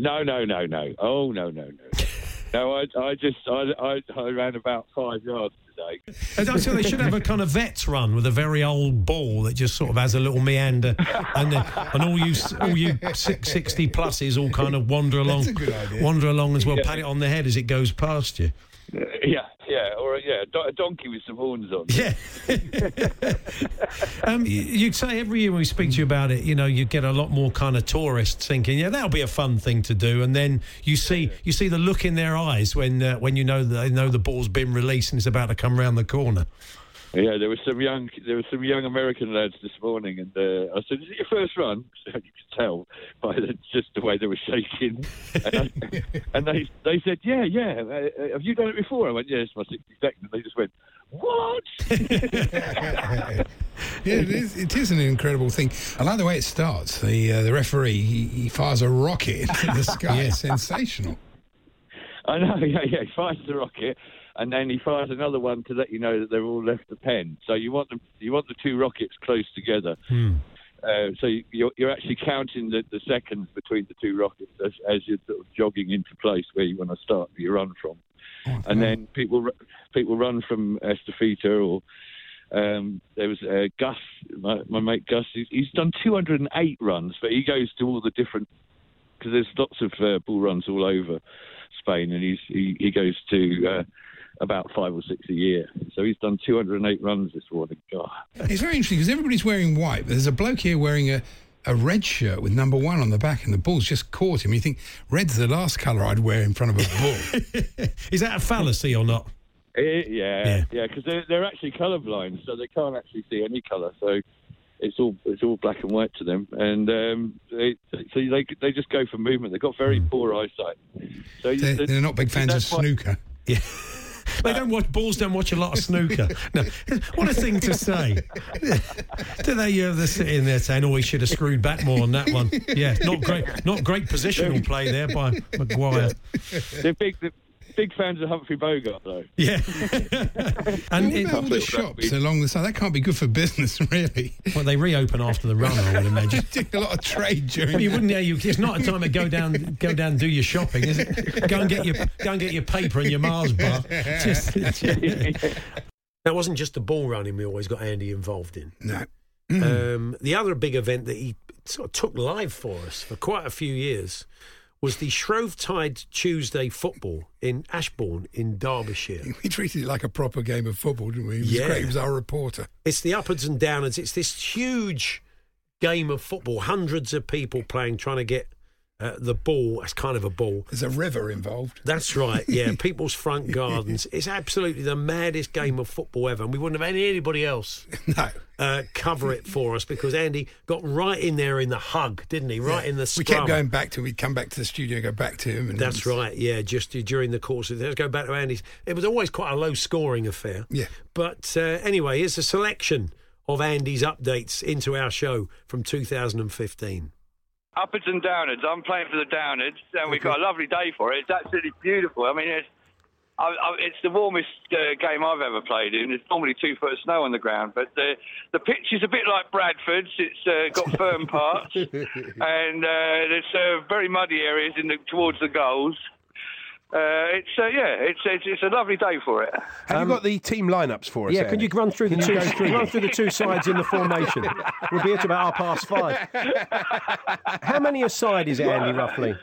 No, no, no, no. Oh, no, no, no. no, I, I just, I, I, I ran about five yards today. And So they should have a kind of vets run with a very old ball that just sort of has a little meander, and and all you all you six sixty pluses all kind of wander along, a good idea. wander along as well, Yeah. pat it on the head as it goes past you. Yeah, yeah, a, yeah, a do- a donkey with some horns on. Yeah. Um, you'd say every year when we speak to you about it, you know, you get a lot more kind of tourists thinking, yeah, that'll be a fun thing to do, and then you see you see the look in their eyes when uh, when you know that they know the ball's been released and it's about to come round the corner. Yeah, there were some young there were some young American lads this morning, and uh, I said, "Is it your first run?" You could tell by the, just the way they were shaking, and, I, and they they said, "Yeah, yeah. Uh, uh, have you done it before?" I went, "Yeah, it's my 60 second." And they just went, "What?" yeah, it is. It is an incredible thing. I like the way it starts. The uh, the referee he, he fires a rocket into the sky. It's sensational. I know, yeah, yeah. He fires the rocket, and then he fires another one to let you know that they've all left the pen. So you want them, you want the two rockets close together. Uh, so you- you're, you're actually counting the, the seconds between the two rockets as, as you're sort of jogging into place where you want to start your run from. and then people people run from Estafeta or um, there was uh, Gus, my, my mate Gus. He's, he's done 208 runs, but he goes to all the different because there's lots of uh, bull runs all over Spain, and he's he, he goes to uh, about five or six a year. So he's done 208 runs this morning. God. It's very interesting because everybody's wearing white, but there's a bloke here wearing a, a red shirt with number one on the back, and the bull's just caught him. You think red's the last colour I'd wear in front of a bull. Is that a fallacy or not? Eh, yeah, yeah, because they're they're actually colourblind, so they can't actually see any colour. So it's all it's all black and white to them, and um, they, so they they just go for movement. They've got very poor eyesight. So They're, they're not big fans of that's why- snooker. They don't watch balls. Don't watch a lot of snooker. No, what a thing to say. Do they? Uh, they're sitting there saying, "Oh, he should have screwed back more on that one." Yeah, not great. Not great positional play there by Maguire. They're big. They're big fans of Humphrey Bogart, though. Yeah. And it- what all the shops along the side? That can't be good for business, really. Well, they reopen after the run, I would imagine. a lot of trade during. Well, you wouldn't. Yeah, you, it's not a time to go down, go down, and do your shopping, is it? Go and get your, go and get your paper and your Mars bar. Just, that wasn't just the ball running. We always got Andy involved in. No. Um, the other big event that he sort of took live for us for quite a few years was the Shrovetide Tuesday football in Ashbourne in Derbyshire. We treated it like a proper game of football, didn't we? He was Yeah. great. He was our reporter. It's the uppers and downers. It's this huge game of football. Hundreds of people playing, trying to get uh, the ball. It's kind of a ball. There's a river involved. That's right. Yeah, people's front gardens. It's absolutely the maddest game of football ever, and we wouldn't have had anybody else uh, cover it for us because Andy got right in there in the hug, didn't he? Right in the We kept going back to. We'd come back to the studio, go back to him. And That's right. Yeah, just during the course of let's go back to Andy's. It was always quite a low scoring affair. Yeah. But uh, anyway, here's a selection of Andy's updates into our show from 2015. Uppers and Downards. I'm playing for the Downards, and we've got a lovely day for it. It's absolutely beautiful. I mean, it's, I, I, it's the warmest uh, game I've ever played in. There's normally two foot of snow on the ground, but the the pitch is a bit like Bradford's. It's uh, got firm parts, and uh, there's uh, very muddy areas in the, towards the goals. Uh, it's uh, yeah, it's, it's it's a lovely day for it. Have you got the team lineups for us? Yeah, Andy? can you run through the Can two through run through the two sides in the formation? We'll be here to about half past five. How many aside is it, Andy, roughly?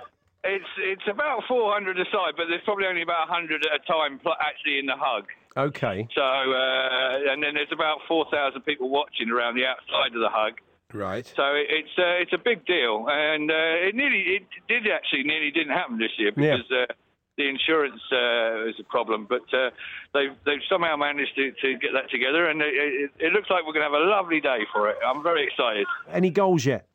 It's it's about 400 a side, but there's probably only about 100 at a time actually in the hug. Okay. So uh, and then there's about 4,000 people watching around the outside of the hug. Right. So it's uh, it's a big deal, and uh, it nearly it did actually nearly didn't happen this year Yeah. because uh, the insurance uh, is a problem. But uh, they've they've somehow managed to, to get that together, and it, it, it looks like we're going to have a lovely day for it. I'm very excited. Any goals yet?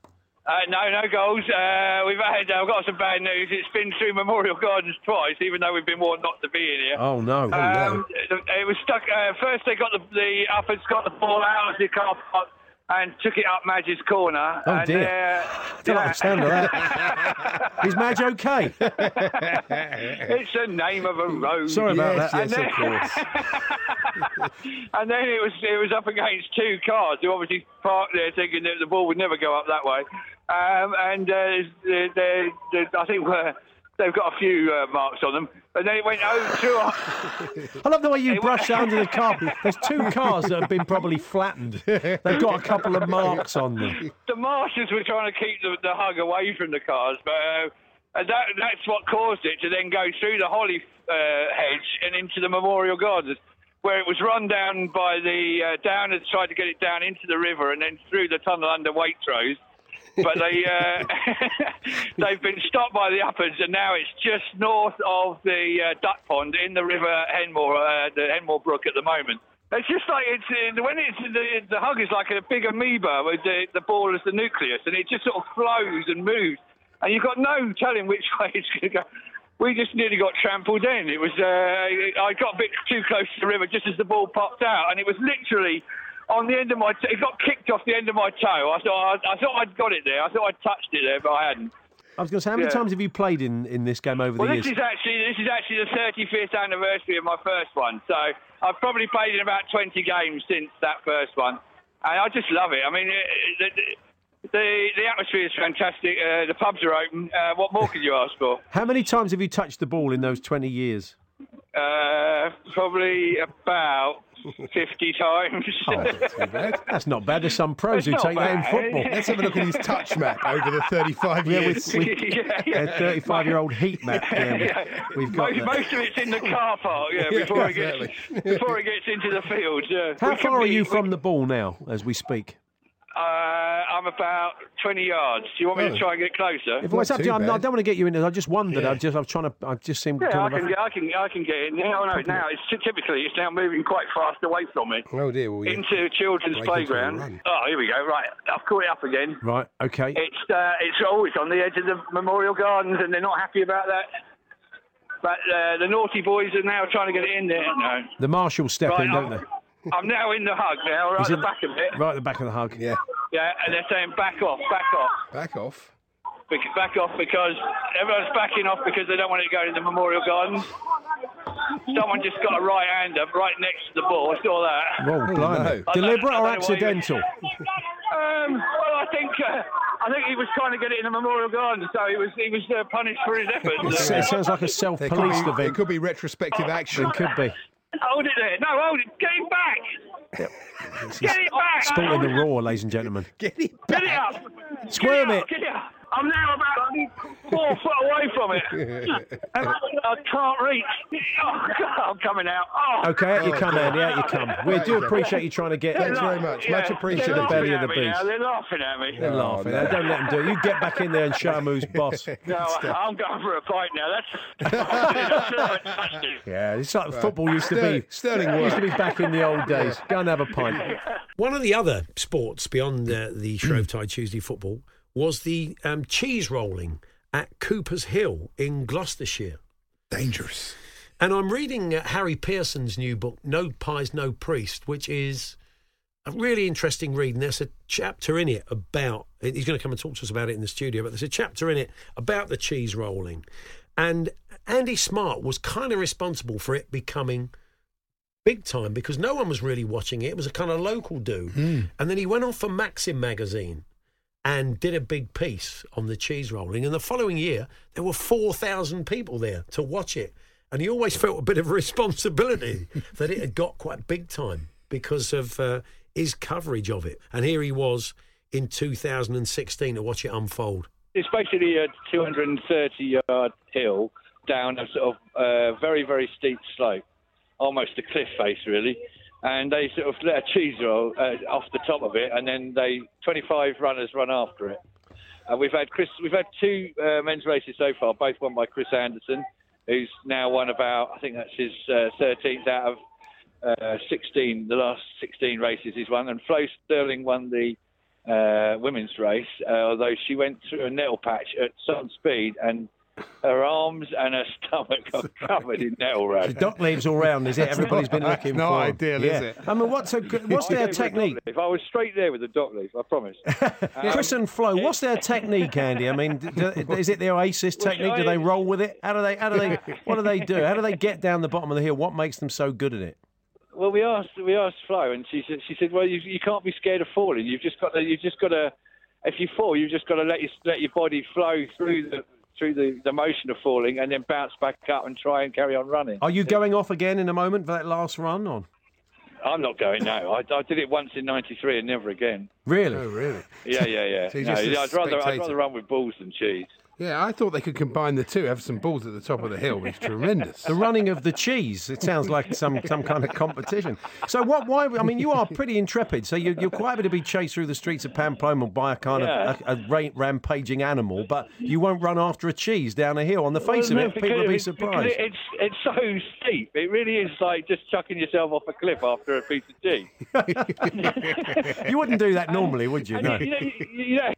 Uh, no, no goals. Uh, we've had. I've got some bad news. It's been through Memorial Gardens twice, even though we've been warned not to be in here. Oh no! Um, it was stuck. Uh, first, they got the the uppers got the ball out of the car park and took it up Madge's corner. Oh, and, dear. Uh, Don't understand that. Is Madge okay? it's the name of a road. Sorry about Yes, that. yes, of course. and then it was it was up against two cars who obviously parked there thinking that the ball would never go up that way. Um, and uh, they, they, they, I think uh, they've got a few uh, marks on them. And then it went over two. I love the way you brush that under the carpet. There's two cars that have been probably flattened. They've got a couple of marks on them. the marshals were trying to keep the, the hug away from the cars, but uh, and that, that's what caused it to then go through the holly uh, hedge and into the Memorial Gardens, where it was run down by the uh, downers tried to get it down into the river and then through the tunnel under Waitrose. But they uh, they've been stopped by the uppers, and now it's just north of the uh, duck pond in the river Henmore, uh, the Henmore Brook at the moment. It's just like it's uh, when it's the, the hug is like a big amoeba with the, the ball as the nucleus, and it just sort of flows and moves, and you've got no telling which way it's going to go. We just nearly got trampled in. It was uh, I got a bit too close to the river just as the ball popped out, and it was literally on the end of my. T- it got kicked off the end of my toe. I thought I, I thought I'd got it there. I thought I'd touched it there, but I hadn't. I was going to say, how many Yeah. times have you played in, in this game over Well, the this years? is actually this is actually the 35th anniversary of my first one. So I've probably played in about 20 games since that first one, and I just love it. I mean, it, the the atmosphere is fantastic. Uh, the pubs are open. Uh, what more could you ask for? How many times have you touched the ball in those 20 years? Uh, probably about 50 times. That's not bad. There's some pros who take not that in football. Let's have a look at his touch map over the 35 Yeah, years. with, with Yeah, yeah. a 35 year old heat map. Yeah, we- Yeah. we've got most, most of it's in the car park. Yeah, Yeah, before it exactly. gets before it gets into the field. Yeah. How We could far are be- you we- from the ball now as we speak? Uh, I'm about 20 yards. Do you want me Oh. to try and get closer? If it's up to you, I'm- I don't want to get you in there. I just wondered. I just, I'm trying to. I just seem Yeah, I kind can, of. get, I can, I can get in. Yeah, oh, no, now it's typically it's now moving quite fast away from me Oh dear, well, you- into children's break into a playground. Oh, here we go. Right, I've caught it up again. Right. Okay. It's uh, it's always on the edge of the Memorial Gardens, and they're not happy about that. But uh, the naughty boys are now trying to get it in there. No. The marshals step Right, in, don't I'm, they? I'm now in the hug now, right at in- the back of it. Right at the back of the hug. Yeah. Yeah, and they're saying back off, back off. Back off. Bec- back off because everyone's backing off because they don't want it to go to the Memorial Gardens. Someone just got a right hander right next to the ball. I saw that. Whoa, Oh, blimey. no. Deliberate or don't know why you- accidental? Um, well, I think uh, I think he was trying to get it in the Memorial Gardens, so he was he was uh, punished for his efforts. It sounds like a self-policed be, event. it could be retrospective action. It could be. Hold it there! No, hold it! Get it back! Get it back! Sport in the raw, ladies and gentlemen. Get it Get it up! Squirm it. up, Get it up! I'm now about four foot away from it. I can't reach. Oh, God, I'm coming out. Oh. Okay, out you Oh, come, dear. Andy. Out you come. We do appreciate you trying to get. Thanks very laugh- much. Much yeah, appreciated. The belly of the beast. me now. They're laughing at me. They're Oh, laughing. no. Don't let them do it. You get back in there and show 'em who's boss. No, I'm going for a fight now. That's. Yeah, it's like football used to Sterling- be. sterling used to be back in the old days. Go and have a pint. One of the other sports beyond uh, the Shrovetide Tuesday football was the um, cheese rolling at Cooper's Hill in Gloucestershire. Dangerous. And I'm reading uh, Harry Pearson's new book, No Pies, No Priest, which is a really interesting read, and there's a chapter in it about. He's going to come and talk to us about it in the studio, but there's a chapter in it about the cheese rolling, and Andy Smart was kind of responsible for it becoming big time because no one was really watching it. It was a kind of local dude, and then he went off for Maxim magazine and did a big piece on the cheese rolling. And the following year, there were 4,000 people there to watch it. And he always felt a bit of responsibility that it had got quite big time because of uh, his coverage of it. And here he was in 2016 to watch it unfold. It's basically a 230 yard hill down a sort of uh, very, very steep slope, almost a cliff face, really. And they sort of let a cheese roll uh, off the top of it, and then they 25 runners run after it. Uh, we've had Chris, we've had two uh, men's races so far, both won by Chris Anderson, who's now won about, I think that's his uh, 13th out of uh, 16, the last 16 races he's won, and Flo Sterling won the uh, women's race, uh, although she went through a nettle patch at some speed and her arms and her stomach are covered in nettle The rags. dock leaves all round, is it? Everybody's been That's looking not for. ideal, is it? I mean, what's a what's their went with a technique? If. I was straight there with the dock leaf, I promise. Um, Chris and Flo, what's their technique, Andy? I mean, d- d- is it the Oasis technique? Do they roll with it? How do they? How do they? What do they do? How do they get down the bottom of the hill? What makes them so good at it? Well, we asked we asked Flo, and she said she said, "Well, you, you can't be scared of falling. You've just got to you've just got to if you fall, you've just got to let your let your body flow through the through the, the motion of falling, and then bounce back up and try and carry on running." Are you going off again in a moment for that last run? On I'm not going now. I, I did it once in '93 and never again. really? Oh, really? Yeah, yeah, yeah. So no, just a I'd rather I'd rather run with balls than cheese. Yeah, I thought they could combine the two, have some balls at the top of the hill. It's tremendous. The running of the cheese. It sounds like some, some kind of competition. So what? Why? I mean, you are pretty intrepid. So you, you're quite happy to be chased through the streets of Pamplona by a kind Yeah. of a, a rampaging animal, but you won't run after a cheese down a hill. On the face Well, of it, people will be surprised. because It's it's so steep. It really is like just chucking yourself off a cliff after a piece of cheese. you wouldn't do that normally, would you? And No. you, know, you, you know,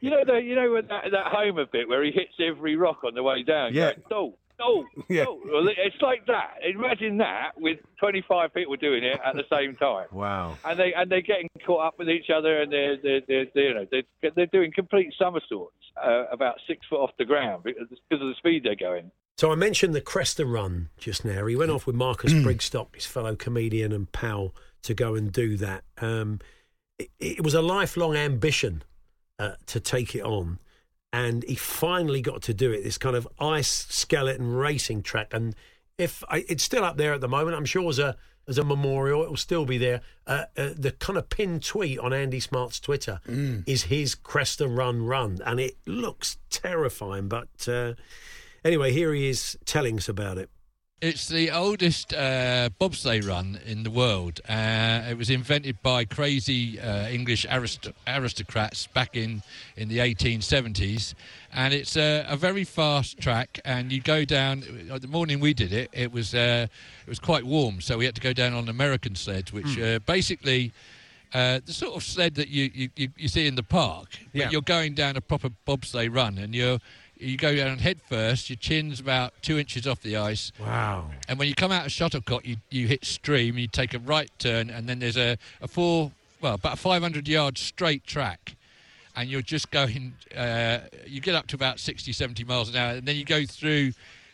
you know, the, you know that, that Homer bit where he hits every rock on the way down. Yeah. Going, no, no, Yeah. no. Well, it's like that. Imagine that with 25 people doing it at the same time. Wow. And they and they're getting caught up with each other, and they're they're, they're, they're you know they're, they're doing complete somersaults uh, about six foot off the ground because because of the speed they're going. So I mentioned the Cresta run just now. He went off with Marcus Brigstocke, his fellow comedian and pal, to go and do that. Um, it, it was a lifelong ambition uh, to take it on, and he finally got to do it. This kind of ice skeleton racing track, and if I, it's still up there at the moment, I'm sure as a as a memorial, it will still be there. Uh, uh, the kind of pinned tweet on Andy Smart's Twitter is his Cresta Run run, and it looks terrifying. But uh, anyway, here he is telling us about it. It's the oldest uh, bobsleigh run in the world. Uh, it was invented by crazy uh, English arist- aristocrats back in, in the 1870s, and it's a, a very fast track. And you go down. uh, The morning we did it, it was uh, it was quite warm, so we had to go down on an American sleds, which uh, basically. Uh, the sort of sled that you, you, you, see in the park, but Yeah. you're going down a proper bobsleigh run, and you're you go down head first. Your chin's about two inches off the ice, Wow. and when you come out of Shuttlecock, you, you hit stream, you take a right turn, and then there's a, a four, well, about a 500 yard straight track. And you're just going, uh, you get up to about 60, 70 miles an hour, and then you go through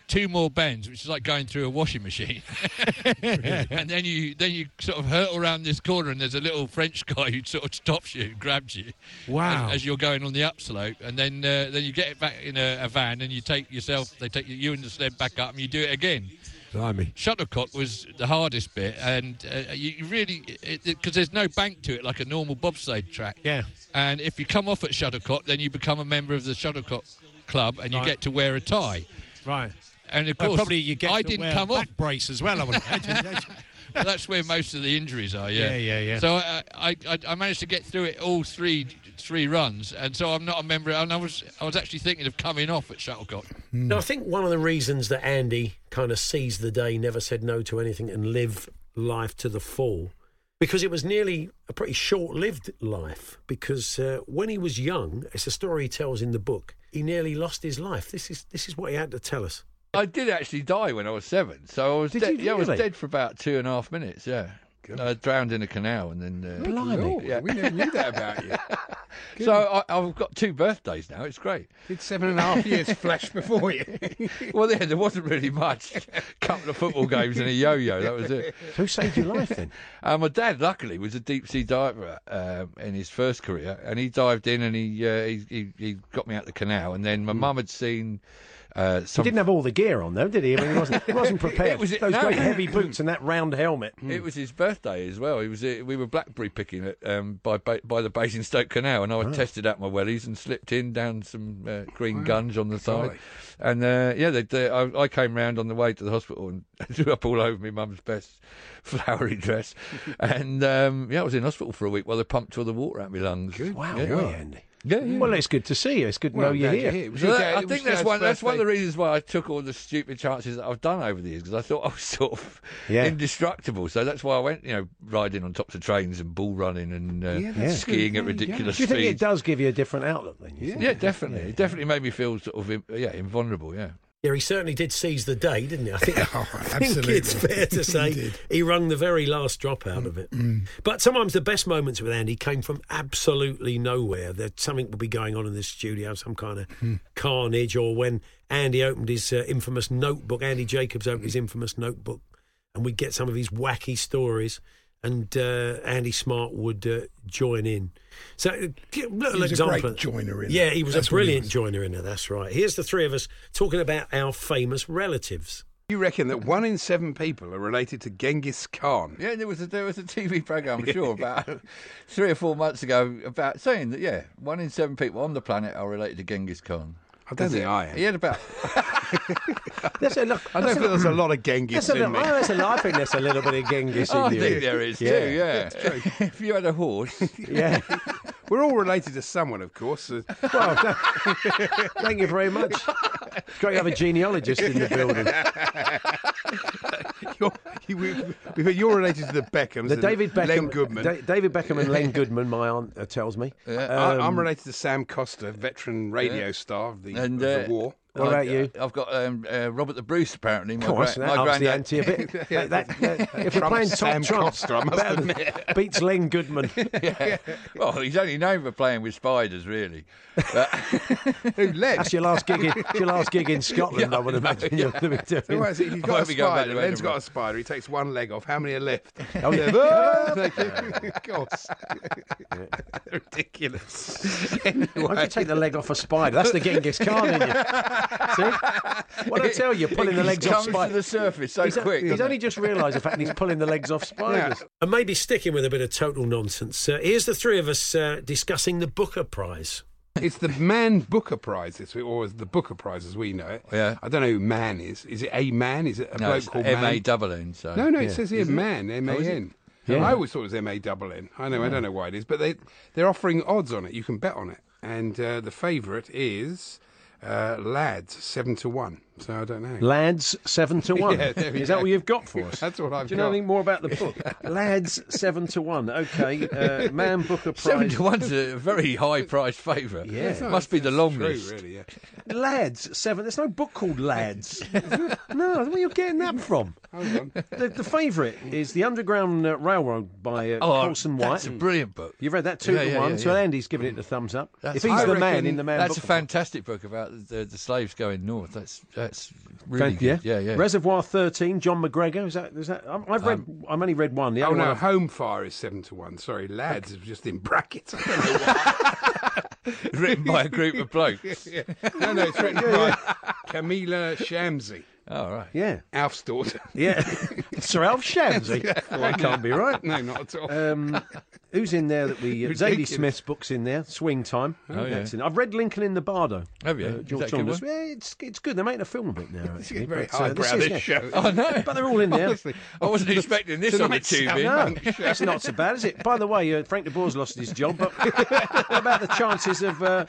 two more bends, which is like going through a washing machine. and then you then you sort of hurtle around this corner, and there's a little French guy who sort of stops you grabs you. Wow. As, as you're going on the upslope, and then uh, then you get it back in a, a van, and you take yourself, they take you, you and the sled back up, and you do it again. Blimey. Shuttlecock was the hardest bit, and uh, you, you really because there's no bank to it like a normal bobsleigh track. Yeah. And if you come off at Shuttlecock, then you become a member of the Shuttlecock club, and you Right. get to wear a tie. Right. And of Well, course, probably you get I to didn't wear come a off. brace as well. I would imagine. Well, that's where most of the injuries are. Yeah, Yeah, yeah, yeah. So I, I, I, I managed to get through it all three three runs, and so I'm not a member. And I was I was actually thinking of coming off at Shuttlecock. No, I think one of the reasons that Andy kind of seized the day, never said no to anything, and lived life to the full, because it was nearly a pretty short-lived life. Because uh, when he was young, it's a story he tells in the book. He nearly lost his life. This is this is what he had to tell us. I did actually die when I was seven, so I was Did dead. you Yeah, I was really? dead for about two and a half minutes. Yeah. uh, drowned in a canal, and then uh, Lord, we never knew that about you. So I, I've got two birthdays now. It's great. Did seven and a half years flash before you? well, yeah, there wasn't really much. A couple of football games and a yo-yo. That was it. Who saved your life then? Uh, my dad, luckily, was a deep sea diver um, in his first career, and he dived in and he uh, he, he he got me out the canal. And then my mum had seen. Uh, He didn't have all the gear on though, did he? I mean, he wasn't, he wasn't prepared. It was- Those no. great heavy boots and that round helmet. It was his birthday as well. He was uh, we were blackberry picking it um, by by the Basingstoke Canal, and I Oh. tested out my wellies and slipped in down some uh, green Wow. gunge on the side. Golly. And uh, yeah, they, they, I, I came round on the way to the hospital and threw up all over my mum's best flowery dress. and um, yeah, I was in hospital for a week while they pumped all the water out of my lungs. Wow, yeah. way, Andy. Yeah, yeah. Well, it's good to see you. It's good to Well, know you're here. you're here. It was So that- I think that's one. That's one of the reasons why I took all the stupid chances that I've done over the years because I thought I was sort of Yeah. indestructible. So that's why I went, you know, riding on tops of trains and bull running and uh, Yeah, skiing good. at There you go. ridiculous Do you think it does give you a different outlook then? you Yeah. think? Yeah, definitely. It definitely made me feel sort of, yeah, invulnerable. Yeah. Yeah, he certainly did seize the day, didn't he? I think, Oh, I think absolutely. it's fair to say He he wrung the very last drop out of it. Mm, mm. But sometimes the best moments with Andy came from absolutely nowhere. That something would be going on in the studio, some kind of hmm. carnage, or when Andy opened his uh, infamous notebook, Andy Jacobs opened his infamous notebook, and we'd get some of his wacky stories. And uh, Andy Smart would uh, join in. So, g- little He was a example. great joiner in Yeah, he was That's a brilliant was. joiner in there. That's right. Here's the three of us talking about our famous relatives. You reckon that one in seven people are related to Genghis Khan? Yeah, there was a there was a TV program, I'm sure, about three or four months ago about saying that yeah, one in seven people on the planet are related to Genghis Khan. I don't think I am. He had about There's a look. I don't think there's a lot of Genghis in me. oh, a lot- I think there's a little bit of Genghis in you. I you. think there is Yeah. too. Yeah, if you had a horse, Yeah. We're all related to someone, of course. Uh, Well, thank you very much. It's great to have a genealogist in the building. you're, you, we- we- you're related to the Beckhams. The and David Beckham, Len Goodman. Da- David Beckham and Len Goodman, my aunt uh, tells me. I, I'm Um, related to Sam Costa, veteran radio star of the, and of uh, the war. What about you? I've got um, uh, Robert the Bruce. Apparently, my, Come on, gra- so my ups the granddad- ante a bit. That- that- that- if we're Trumps playing top Sam trumps, Costa, I must better- admit. beats Len Goodman. yeah. Well, he's only known for playing with spiders, really. But, Who led? That's your last gig. In, it's your last gig in Scotland, I would imagine. You're going to be So doing. what is it? He's I got a won't be going back spider. to Len's got Edinburgh. a spider. He takes one leg off. How many are left? Oh, yeah. Thank you. of course. Ridiculous. Why don't you take the leg off a spider? That's the Genghis Khan in you. See? What did I tell you? Pulling the legs off comes to spiders. the surface so he's, quick. He's only it? just realised the fact he's pulling the legs off spiders. And maybe sticking with a bit of total nonsense, uh, here's the three of us uh, discussing the Booker Prize. It's the Man Booker Prize this week, or the Booker Prize as we know it. Yeah. I don't know who Man is. Is it a man? Is it a no, bloke it's called M A double N. So No, no, it says here Man, M A Oh, is it? N. Yeah. I always thought it was M A double N. I know, I don't know why it is, but they they're offering odds on it. You can bet on it, and uh, the favourite is uh, Uh, lads seven to one. So I don't know. Lads, seven to one. Yeah, there we Is that go. what you've got for us? That's what I've got. Do you know got. anything more about the book? Lads, seven to one. Okay, uh, Man Booker Prize. Seven to one's a very high priced favourite. Yeah. It must be the long True, list. really. Yeah. Lads, seven. There's no book called Lads. no, where are you getting that from? Hold on. The, the favourite is The Underground uh, Railroad by uh, Oh, Colson White. that's a brilliant book. You've read that two Yeah, to yeah, one, yeah, so yeah. Andy's giving it the thumbs up. That's- if he's I the man in the man, That's a fantastic book about the, the slaves going north. That's that's really Fan- good. Yeah, yeah. Reservoir Thirteen, Jon McGregor. Is that? Is that? I'm- I've read. I've only read one. The Oh no, I've- Home Fire is seven to one. Sorry, Lads is just in brackets. I don't know why. Written by a group of blokes. Yeah. No, no, it's written by Kamila Shamsie, Oh, right. Yeah, Alf's daughter. yeah. Sir Alf Shamsey. Well, that can't be right. No, not at all. Um, who's in there that we? Uh, Zadie. Smith's book's in there. Swing time. Oh, yeah. That's in- I've read Lincoln in the Bardo. Have you? Uh, George Saunders. Yeah, it's it's good. They're making a film of it now. It's Actually, very but, uh, highbrow, is- this yeah. show. Oh no! But they're all in there. Honestly. I wasn't expecting this on the tube. No, it's not so bad, is it? By the way, uh, Frank de Boer's lost his job, but what about the chances of uh,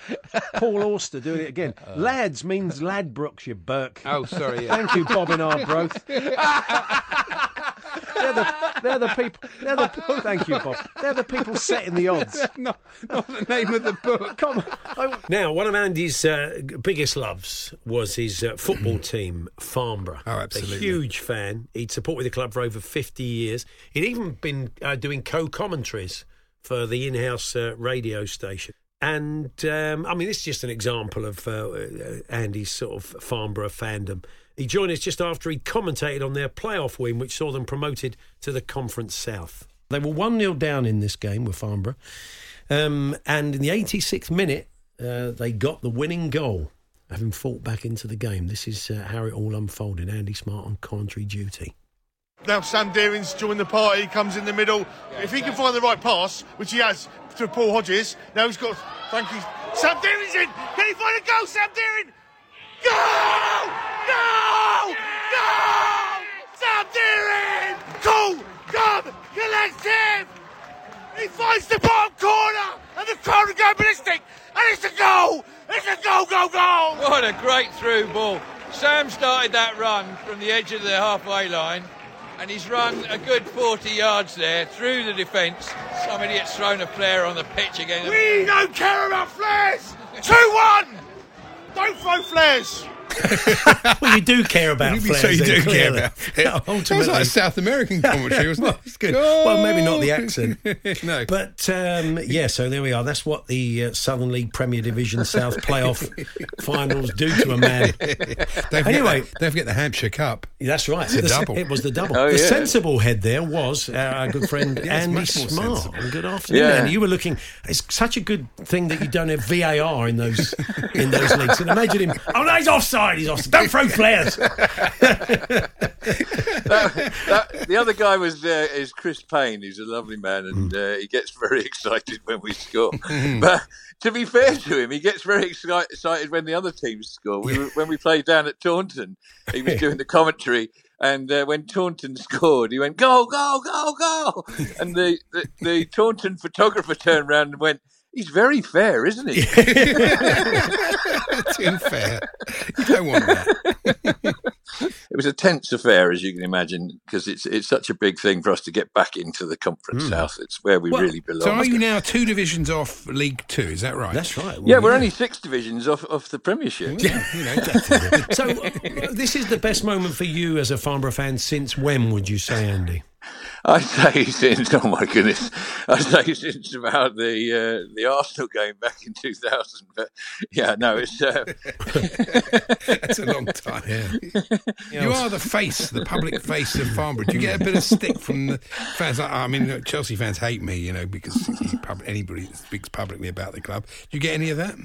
Paul Auster doing it again? Lads means Ladbrokes, you berk. Oh, sorry. Yeah. Thank you, Bob in Arbroath. They're the they're the people. They're the thank you, Bob. They're the people setting the odds. not, not the name of the book. Come on. Now, one of Andy's uh, biggest loves was his uh, football team, Farnborough. Oh, absolutely. A huge fan. He'd supported the club for over 50 years. He'd even been uh, doing co commentaries for the in house uh, radio station. And um, I mean, this is just an example of uh, uh, Andy's sort of Farnborough fandom. He joined us just after he'd commentated on their playoff win, which saw them promoted to the Conference South. They were 1 0 down in this game with Farnborough. Um, and in the 86th minute, uh, they got the winning goal, having fought back into the game. This is uh, how it all unfolded. Andy Smart on commentary duty. Now Sam Deering's joined the party, He comes in the middle. If he can find the right pass, which he has to Paul Hodges, now he's got Thank you. Sam Deering's in. Can he find a goal, Sam Deering? Go! No! No! Sam Deering! Cool! Come! Collective! He finds the bottom corner, and the crowd are going ballistic, and it's a goal! It's a goal, goal, goal! What a great through ball. Sam started that run from the edge of the halfway line and he's run a good 40 yards there through the defence. Some idiot's thrown a flare on the pitch again. We don't care about flares! 2 1! Don't throw flares! well, you do care about You flares. so you then, do care about flares. Yeah, That like a South American commentary, wasn't well, it? it's good. Well, maybe not the accent. no. But um, yeah, so there we are. That's what the uh, Southern League Premier Division South playoff finals do to a man. Don't anyway, the- don't forget the Hampshire Cup. That's right. It's a The double. It was the double. Oh, the yeah. sensible head there was uh, our good friend Yeah, Andy Smart. sensible. Good afternoon, Yeah. Andy. You were looking. It's such a good thing that you don't have VAR in those in those leagues. And imagine him. Oh, no, he's offside. He's offside. Don't throw flares. that, that- the other guy was uh, is Chris Payne, He's a lovely man, and uh, he gets very excited when we score. but to be fair to him, he gets very excited when the other teams score. We when we played down at Taunton, he was doing the commentary. And uh, when Taunton scored, he went, go, go, go, go. And the, the, the Taunton photographer turned around and went, he's very fair, isn't he? It's unfair. You don't want that. it was a tense affair, as you can imagine, because it's it's such a big thing for us to get back into the Conference Hmm. South. It's where we Well, really belong. So are you now two divisions off League Two? Is that right? That's right. yeah, we're only six divisions off, off the Premiership. you know, so uh, this is the best moment for you as a Farnborough fan since when, would you say, Andy? I say since oh my goodness, I say since about the uh, the Arsenal game back in two thousand. But yeah, no, it's uh, That's a long time. You are the face, the public face of Farnborough. Do you get a bit of stick from the fans? I I mean, Chelsea fans hate me, you know, because anybody that speaks publicly about the club. Do you get any of that?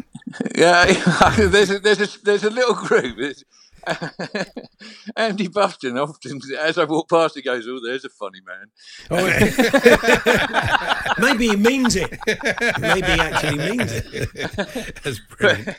yeah. there's a, there's a there's a little group. It's, Andy Bufton often, as I walk past, he goes, "Oh, there's a funny man." Oh, Maybe he means it. Maybe he actually means it. That's brilliant.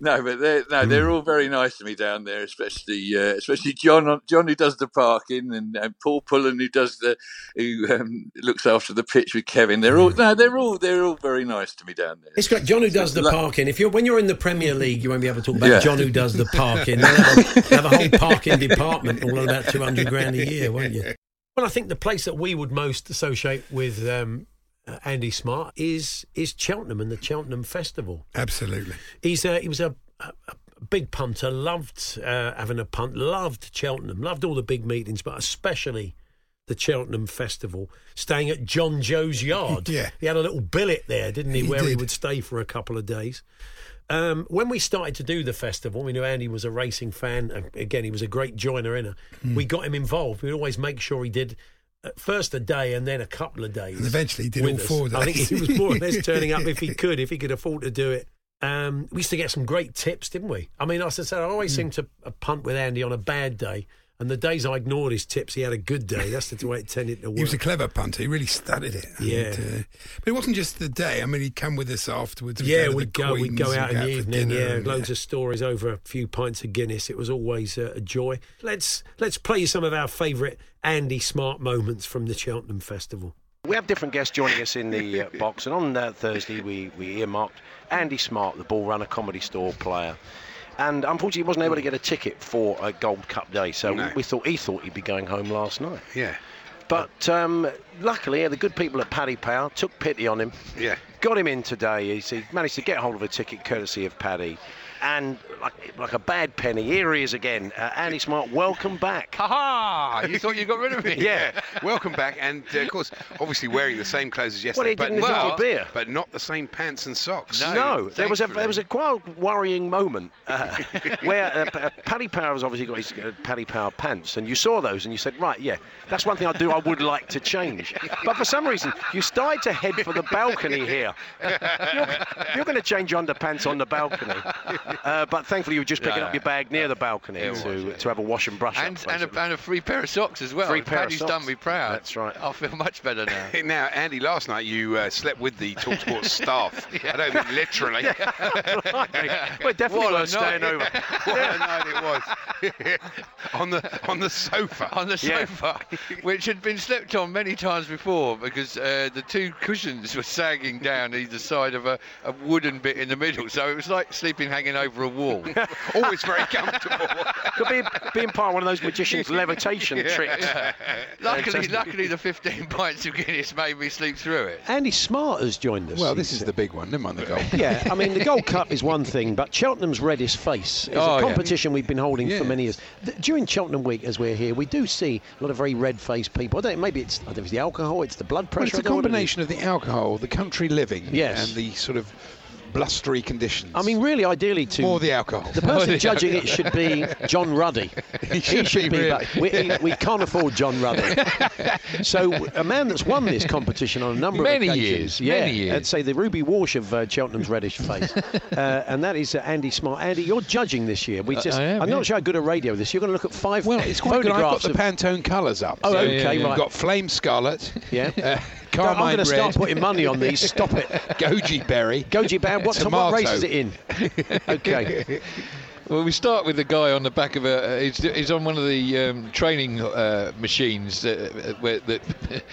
no, but they're no, they're Hmm. all very nice to me down there, especially uh, especially John John who does the parking and, and Paul Pullen who does the who um, looks after the pitch with Kevin. They're all no, they're all they're all very nice to me down there. It's great. John who does the Like- parking. If you're when you're in the Premier League, you won't be able to talk about Yeah. John who does the parking. Have, a, a whole parking department, all about two hundred grand a year, won't you? Well, I think the place that we would most associate with um, uh, Andy Smart is is Cheltenham and the Cheltenham Festival. Absolutely. He's uh, he was a, a, a big punter, loved uh, having a punt, loved Cheltenham, loved all the big meetings, but especially the Cheltenham Festival, staying at Jonjo's yard. Yeah. He had a little billet there, didn't he, He where he would stay for a couple of days. Um, when we started to do the festival, we knew Andy was a racing fan. Again, he was a great joiner in it. Hmm. We got him involved. We'd always make sure he did first a day and then a couple of days. And eventually he did all us. four I think he was more or less turning up if he could, if he could afford to do it. Um, we used to get some great tips, didn't we? I mean, as I said, I always seemed to uh, punt with Andy on a bad day. And the days I ignored his tips, he had a good day. That's the way it tended to work. He was a clever punter. He really studied it. And, Yeah. uh, but it wasn't just the day. I mean, he'd come with us afterwards. We'd yeah, we'd go, we'd go out in the evening. Yeah, and, loads of stories over a few pints of Guinness. It was always uh, a joy. Let's let's play you some of our favourite Andy Smart moments from the Cheltenham Festival. We have different guests joining us in the uh, box, and on uh, Thursday we, we earmarked Andy Smart, the ball runner, comedy store player. And unfortunately, he wasn't able to get a ticket for a Gold Cup day, so No. we, we thought he thought he'd be going home last night. Yeah. But um, luckily, the good people at Paddy Power took pity on him. Yeah. Got him in today. He managed to get hold of a ticket courtesy of Paddy. And like, like a bad penny, here he is again. Uh, Andy Smart, welcome back. Ha ha! You thought you got rid of me? Yeah. Welcome back, and uh, of course, obviously wearing the same clothes as Well, yesterday. he but didn't drink not, your beer. But not the same pants and socks. No, there was a there was a quite worrying moment uh, where uh, P- uh, Paddy Power has obviously got his uh, Paddy Power pants, and you saw those, and you said, right, yeah, that's one thing I do. I would like to change, but for some reason, you started to head for the balcony here. You're, you're going to change your underpants on the balcony, uh, but thankfully you were just picking No, up your bag near the balcony It to was, to have a wash and brush And, up. and, a, and a free pair of socks as well. Free pair of Paddy's socks. done me proud. That's right. I feel much better now. Now, Andy, last night you uh, slept with the Talksport staff. I don't mean literally. We're definitely What worth staying over. what a night it was. on the on the sofa. on the sofa, which had been slept on many times before because uh, the two cushions were sagging down either side of a, a wooden bit in the middle. So it was like sleeping hanging over a wall. Always very comfortable. Could be being part of one of those magician's levitation Yeah. tricks. Luckily, luckily, the 15 pints of Guinness made me sleep through it. Andy Smart has joined us. Well, this is the big one. Never mind the gold. Yeah, I mean, the Gold Cup is one thing, but Cheltenham's Reddish Face is Oh, a yeah. competition we've been holding for many years. Th- During Cheltenham Week, as we're here, we do see a lot of very red-faced people. I don't maybe it's I don't know if it's the alcohol, it's the blood Well, pressure. it's a I don't know what it is. combination of the alcohol, the country living, Yes. and the sort of blustery conditions. I mean, really, ideally, to More the alcohol. The person the judging it should be John Ruddy. He should be, really. but we, he- we can't afford John Ruddy. so a man that's won this competition on a number Many of occasions. years, yeah, many years. I'd say the Ruby Walsh of uh, Cheltenham's reddish face, uh, and that is uh, Andy Smart. Andy, you're judging this year. We Uh, just, I am, I'm yeah. not sure how good at radio this. You're going to look at five Well, it's quite good. I've got the Pantone colours up. Oh, So okay, You've right. got Flame Scarlet. Yeah. No, I'm going to start putting money on these. Stop it. Goji Berry. Goji Berry. What, what race is it in? okay. Well, we start with the guy on the back of a. Uh, he's, he's on one of the um, training uh, machines uh, where, that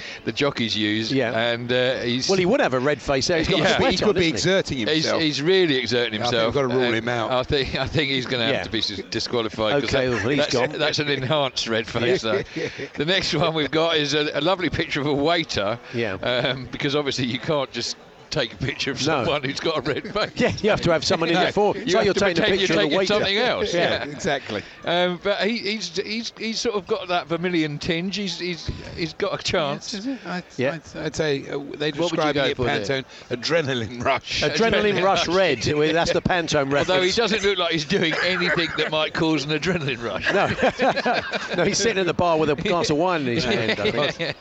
the jockeys use. Yeah. And uh, he's. Well, he would have a red face there. He's got a Yeah. sweat He on, could be isn't he? exerting He's, himself. he's really exerting I think himself. we've got to rule him out. I think I think he's going to have Yeah. to be disqualified. disqualified. 'cause Okay, that- well, he's that's, gone. that's an enhanced red face. though. The next one we've got is a, a lovely picture of a waiter. Yeah. Um, because obviously you can't just take a picture of No. someone who's got a red face. Yeah, you have to have someone in No, there for. you It's like have you're to taking a picture you're of the taking waiter. something else. Yeah. yeah. exactly. Um, but he, he's he's he's sort of got that vermilion tinge. He's he's he's got a chance. I'd, Yeah. I'd, I'd say uh, they What would you describe go it for there? Pantone adrenaline rush. Adrenaline Rush Red. Well, That's the Pantone reference. Although he doesn't look like he's doing anything that might cause an adrenaline rush. No. no, he's sitting at the bar with a glass of wine in his hand. I think.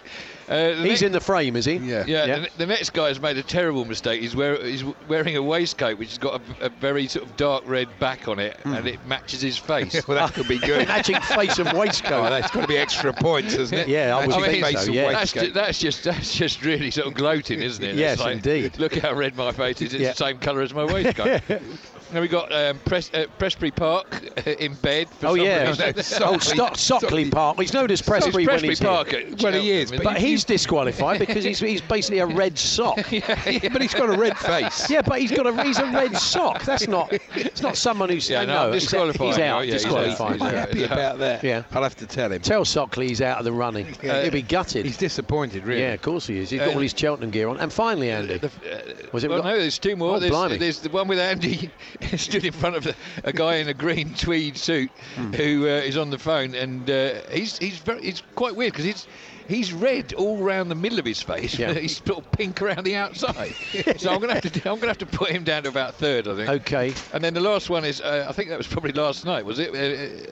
Uh, He's next- in the frame, is he? Yeah. Yeah, Yeah. The, the next guy has made a terrible mistake. He's, wear, he's wearing a waistcoat which has got a, a very sort of dark red back on it, and it matches his face. well, that could be good. Matching face and Oh, waistcoat. that's got to be extra points, isn't it? Yeah, I would Matching think so, yeah. That's, ju- that's just that's just really sort of gloating, isn't it? Yes, like, indeed. Look how red my face is. It's Yeah. the same colour as my waistcoat. Now we got um, Pres- uh, Prestbury Park uh, in bed. For Oh yeah, reason. oh Stock, Stockley Park. He's known as It's Prestbury when Prestbury he's Park. here. Well, he is, Cheltenham, But he's disqualified because he's, he's basically a red sock. Yeah, but he's got a red face. Yeah, but he's got a he's a red sock. That's not it's not someone who's Yeah, no, no, disqualified He's out. yeah, he's disqualified. out. I'm yeah. happy about that. Yeah. I'll have to tell him. Tell Sockley he's out of the running. He'll be gutted. He's disappointed, really. Yeah, of course he is. He's got Uh, all his Cheltenham gear on. And finally, Andy, The, uh, Was it well, no, there's two more. Oh, there's, blimey. there's the one with Andy stood in front of the, a guy in a green tweed suit Hmm. who uh, is on the phone, and uh, he's he's very he's quite weird because he's he's red all around the middle of his face. Yeah. he's sort of pink around the outside. so I'm gonna have to I'm gonna have to put him down to about third, I think. okay. And then the last one is, uh, I think that was probably last night, was it? Uh,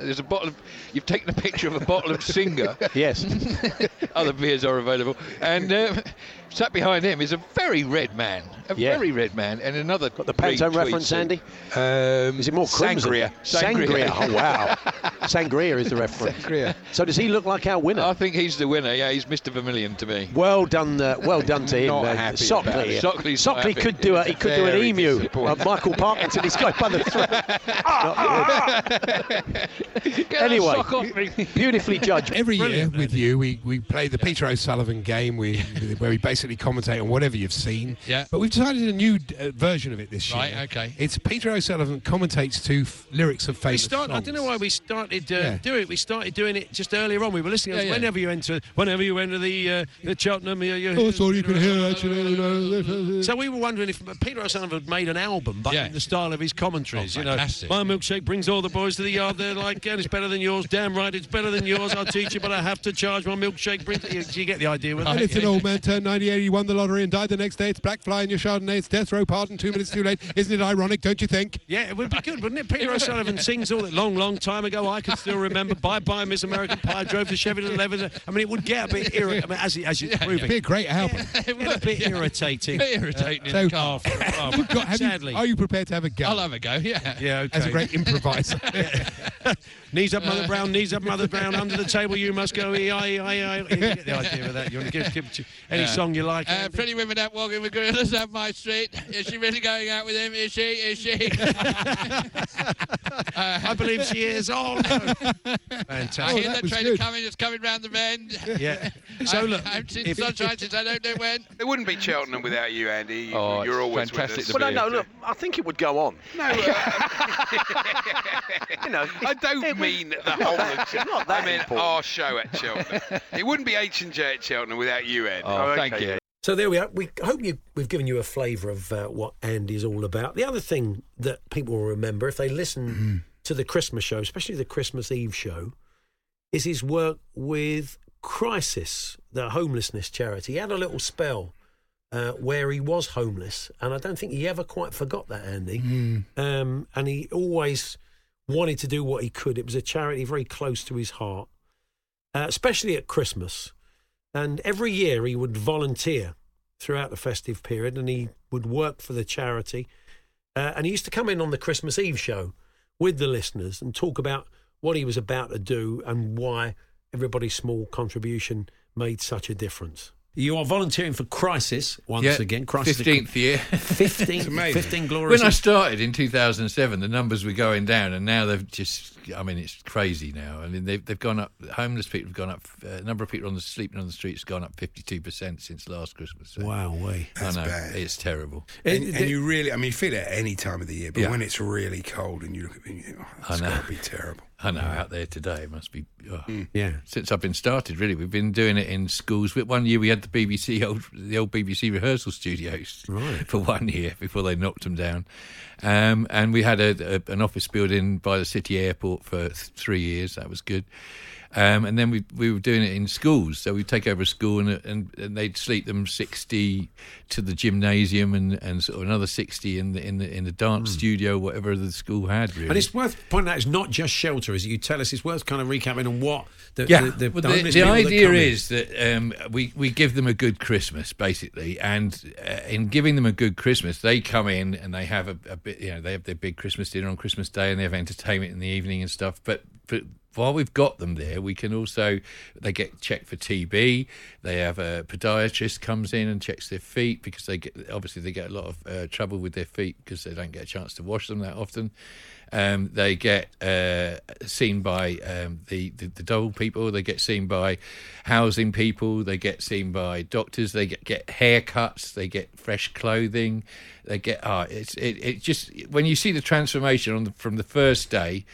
uh, there's a bottle of, you've taken a picture of a bottle of Singha. Yes. Other beers are available. And um, sat behind him is a very red man. A Yeah. very red man. And another. Got the green Pantone reference, suit. Andy? Um, Is it more crimson? Sangria. Sangria. Oh wow. Sangria is the reference. Sangria. So does he look like our winner? I think he's the winner. Yeah, he's Mr. Vermilion to me. Well done, uh, well done to him. Not uh, happy Sockley. about it. Sockley's not Sockley happy. could do a he could do an emu. Uh, Michael Parkinson. He's got by the throat. Not good. Get that Anyway. sock off me. Beautifully judged. Every year with you, we, we play the Peter O'Sullevan game, we, where we basically commentate on whatever you've seen. Yeah. But we've decided a new uh, version of it this year. Right, okay. It's Peter O'Sullevan commentates to f- lyrics of We favourite start, I don't know why we started uh, Yeah. doing it. We started doing it just earlier on. We were listening. Yeah, yeah. Whenever you enter, whenever you enter the uh, the Cheltenham. You, you, Oh, sorry, you can hear actually. So we were wondering if Peter O'Sullevan had made an album, but in the style of his commentaries. Oh, you know, my milkshake brings all the boys to the yard. They're like, and it's better than yours. Damn right, it's better than yours. I'll teach you, but I have to charge. My milkshake brings. You, you get the idea with And it. it's an old man turned 98, he won the lottery and died the next day. It's Black Fly in your Chardonnay. It's death row pardon two minutes too late. Isn't it ironic, don't you think? Yeah, it would be good, wouldn't it? Peter O'Sullevan sings all that long, long time ago. I can still remember. Bye bye, Miss American Pie. Drove the Chevy to Sheffield Eleven. I mean, it would get a bit irritating. I mean, as, it- as you're proving. It'd be a great album. Get a bit irritating. Bit irritating in So- the car for a while. You've got, have you- Sadly. are you prepared to have a go? I'll have a go, yeah. Yeah, okay. As a great improviser. Knees up, Mother Brown. Knees up, Mother Brown. Under the table, you must go. E I I I. You get the idea of that. You want to give, give any Yeah. song you like. Uh, pretty women out walking with gorillas up my street. Is she really going out with him? Is she? Is she? I believe she is. Oh no! I Fantastic. hear that train coming. It's coming round the bend. Yeah. So I- look, I've seen if- sunshine since I don't know when. It wouldn't be Cheltenham without you, Andy. You- Oh, You're always fantastic with us. to Well, be no, no, look, I think it would go on. No, uh, You know, I don't mean the whole of it's not that I mean important. our show at Cheltenham. it wouldn't be H and J at Cheltenham without you, Ed. Oh, thank okay, you. So there we are. We hope you, we've given you a flavour of uh, what Andy's all about. The other thing that people will remember if they listen to the Christmas show, especially the Christmas Eve show, is his work with Crisis, the homelessness charity. He had a little spell uh, where he was homeless, and I don't think he ever quite forgot that, Andy. Um, and he always wanted to do what he could. It was a charity very close to his heart, uh, especially at Christmas. And every year he would volunteer throughout the festive period and he would work for the charity. Uh, and he used to come in on the Christmas Eve show with the listeners and talk about what he was about to do and why everybody's small contribution made such a difference. You are volunteering for Crisis once Yeah, again. Crisis 15th year. 15, It's amazing. 15 glorious. When I started in 2007, the numbers were going down, and now they've just, I mean, it's crazy now. I mean, they've, they've gone up, homeless people have gone up, uh, number of people on the sleeping on the streets has gone up 52% since last Christmas. So, wow, way. That's I know, bad. it's terrible. And, It- and you really, I mean, you feel it at any time of the year, but Yeah. when it's really cold and you look at me, oh, I it's know. got to be terrible. I know, out there today, it must be. Oh. Hmm. Yeah. Since I've been started, really, we've been doing it in schools. But One year we had the BBC old, the old BBC rehearsal studios Right. for one year before they knocked them down, um, and we had a, a, an office building by the city airport for th- three years. That was good. Um, and then we we were doing it in schools, so we'd take over a school and, and and they'd sleep them sixty to the gymnasium and, and sort of another sixty in the in the in the dance studio, whatever the school had. Really, And it's worth pointing out it's not just shelter, is it? You tell us it's worth kind of recapping on what the, yeah, the, the, well, the the, homeless the people that idea in- is that um, we we give them a good Christmas, basically, and uh, in giving them a good Christmas, they come in and they have a, a bit, you know, they have their big Christmas dinner on Christmas Day, and they have entertainment in the evening and stuff. But but while we've got them there, we can also they get checked for TB. They have a podiatrist comes in and checks their feet because they get obviously they get a lot of uh, trouble with their feet because they don't get a chance to wash them that often. Um, they get uh, seen by um, the, the the people. They get seen by housing people. They get seen by doctors. They get get haircuts. They get fresh clothing. They get ah, it's it, it just when you see the transformation on the, from the first day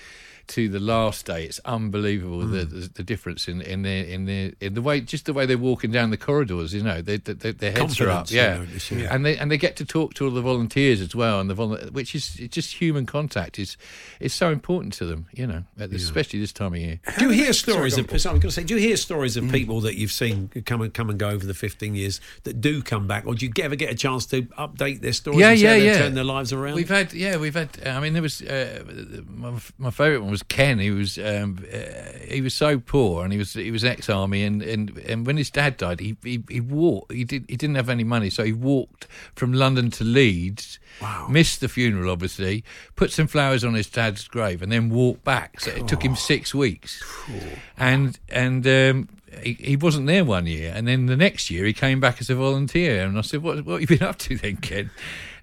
to the last day, it's unbelievable the, the the difference in in their in their in the way just the way they're walking down the corridors. You know, they, they, they, their heads are up, Confidence, you yeah. yeah. and they and they get to talk to all the volunteers as well, and the vol- which is just human contact is is so important to them. You know, at this, especially this time of year. Do you hear stories go of? Sorry, I'm going to say. Do you hear stories of people that you've seen come and come and go over the 15 years that do come back, or do you ever get a chance to update their stories? Yeah, and yeah, they've yeah. Turn their lives around. We've had, yeah, we've had. I mean, there was uh, my, my favourite one was Ken. He was um, uh, he was so poor, and he was he was ex army, and, and, and when his dad died, he he, he walked. He did he didn't have any money, so he walked from London to Leeds. Wow. Missed the funeral, obviously. Put some flowers on his dad's grave, and then walked back. So it took him six weeks, and and. Um, he, he wasn't there one year, and then the next year he came back as a volunteer. And I said, "What, what have you been up to then, Ken?"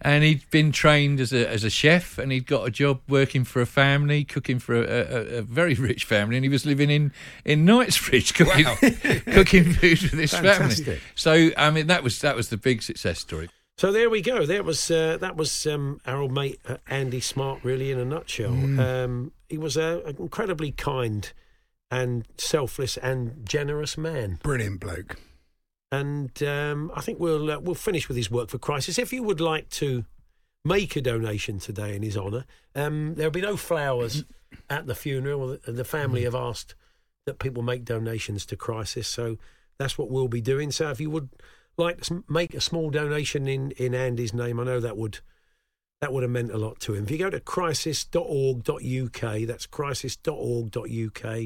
And he'd been trained as a as a chef, and he'd got a job working for a family, cooking for a, a, a very rich family, and he was living in in Knightsbridge, cooking cooking food for this family. So I mean, that was that was the big success story. So there we go. That was uh, that was um, our old mate uh, Andy Smart, really in a nutshell. Um, he was an incredibly kind and selfless and generous man. Brilliant bloke. And um, I think we'll uh, we'll finish with his work for Crisis. If you would like to make a donation today in his honour, um, there'll be no flowers at the funeral. The family have asked that people make donations to Crisis, so that's what we'll be doing. So if you would like to make a small donation in in Andy's name, I know that would that would have meant a lot to him. If you go to crisis.org.uk, that's crisis.org.uk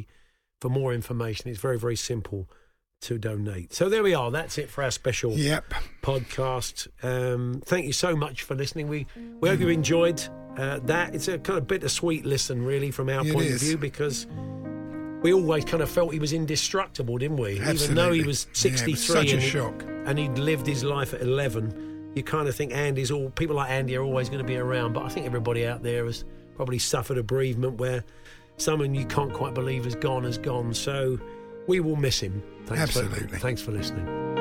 for more information. It's very, very simple to donate. So there we are. That's it for our special Yep. podcast. Um, thank you so much for listening. We we hope you enjoyed uh, that. It's a kind of bittersweet listen, really, from our It point is. of view, because we always kind of felt he was indestructible, didn't we? Even though he Absolutely. was Yeah, 63 was such a and, shock. and he'd lived his life at 11, you kind of think Andy's all people like Andy are always going to be around. But I think everybody out there has probably suffered a bereavement where someone you can't quite believe has gone has gone. So we will miss him. Thanks For, Absolutely. thanks for listening.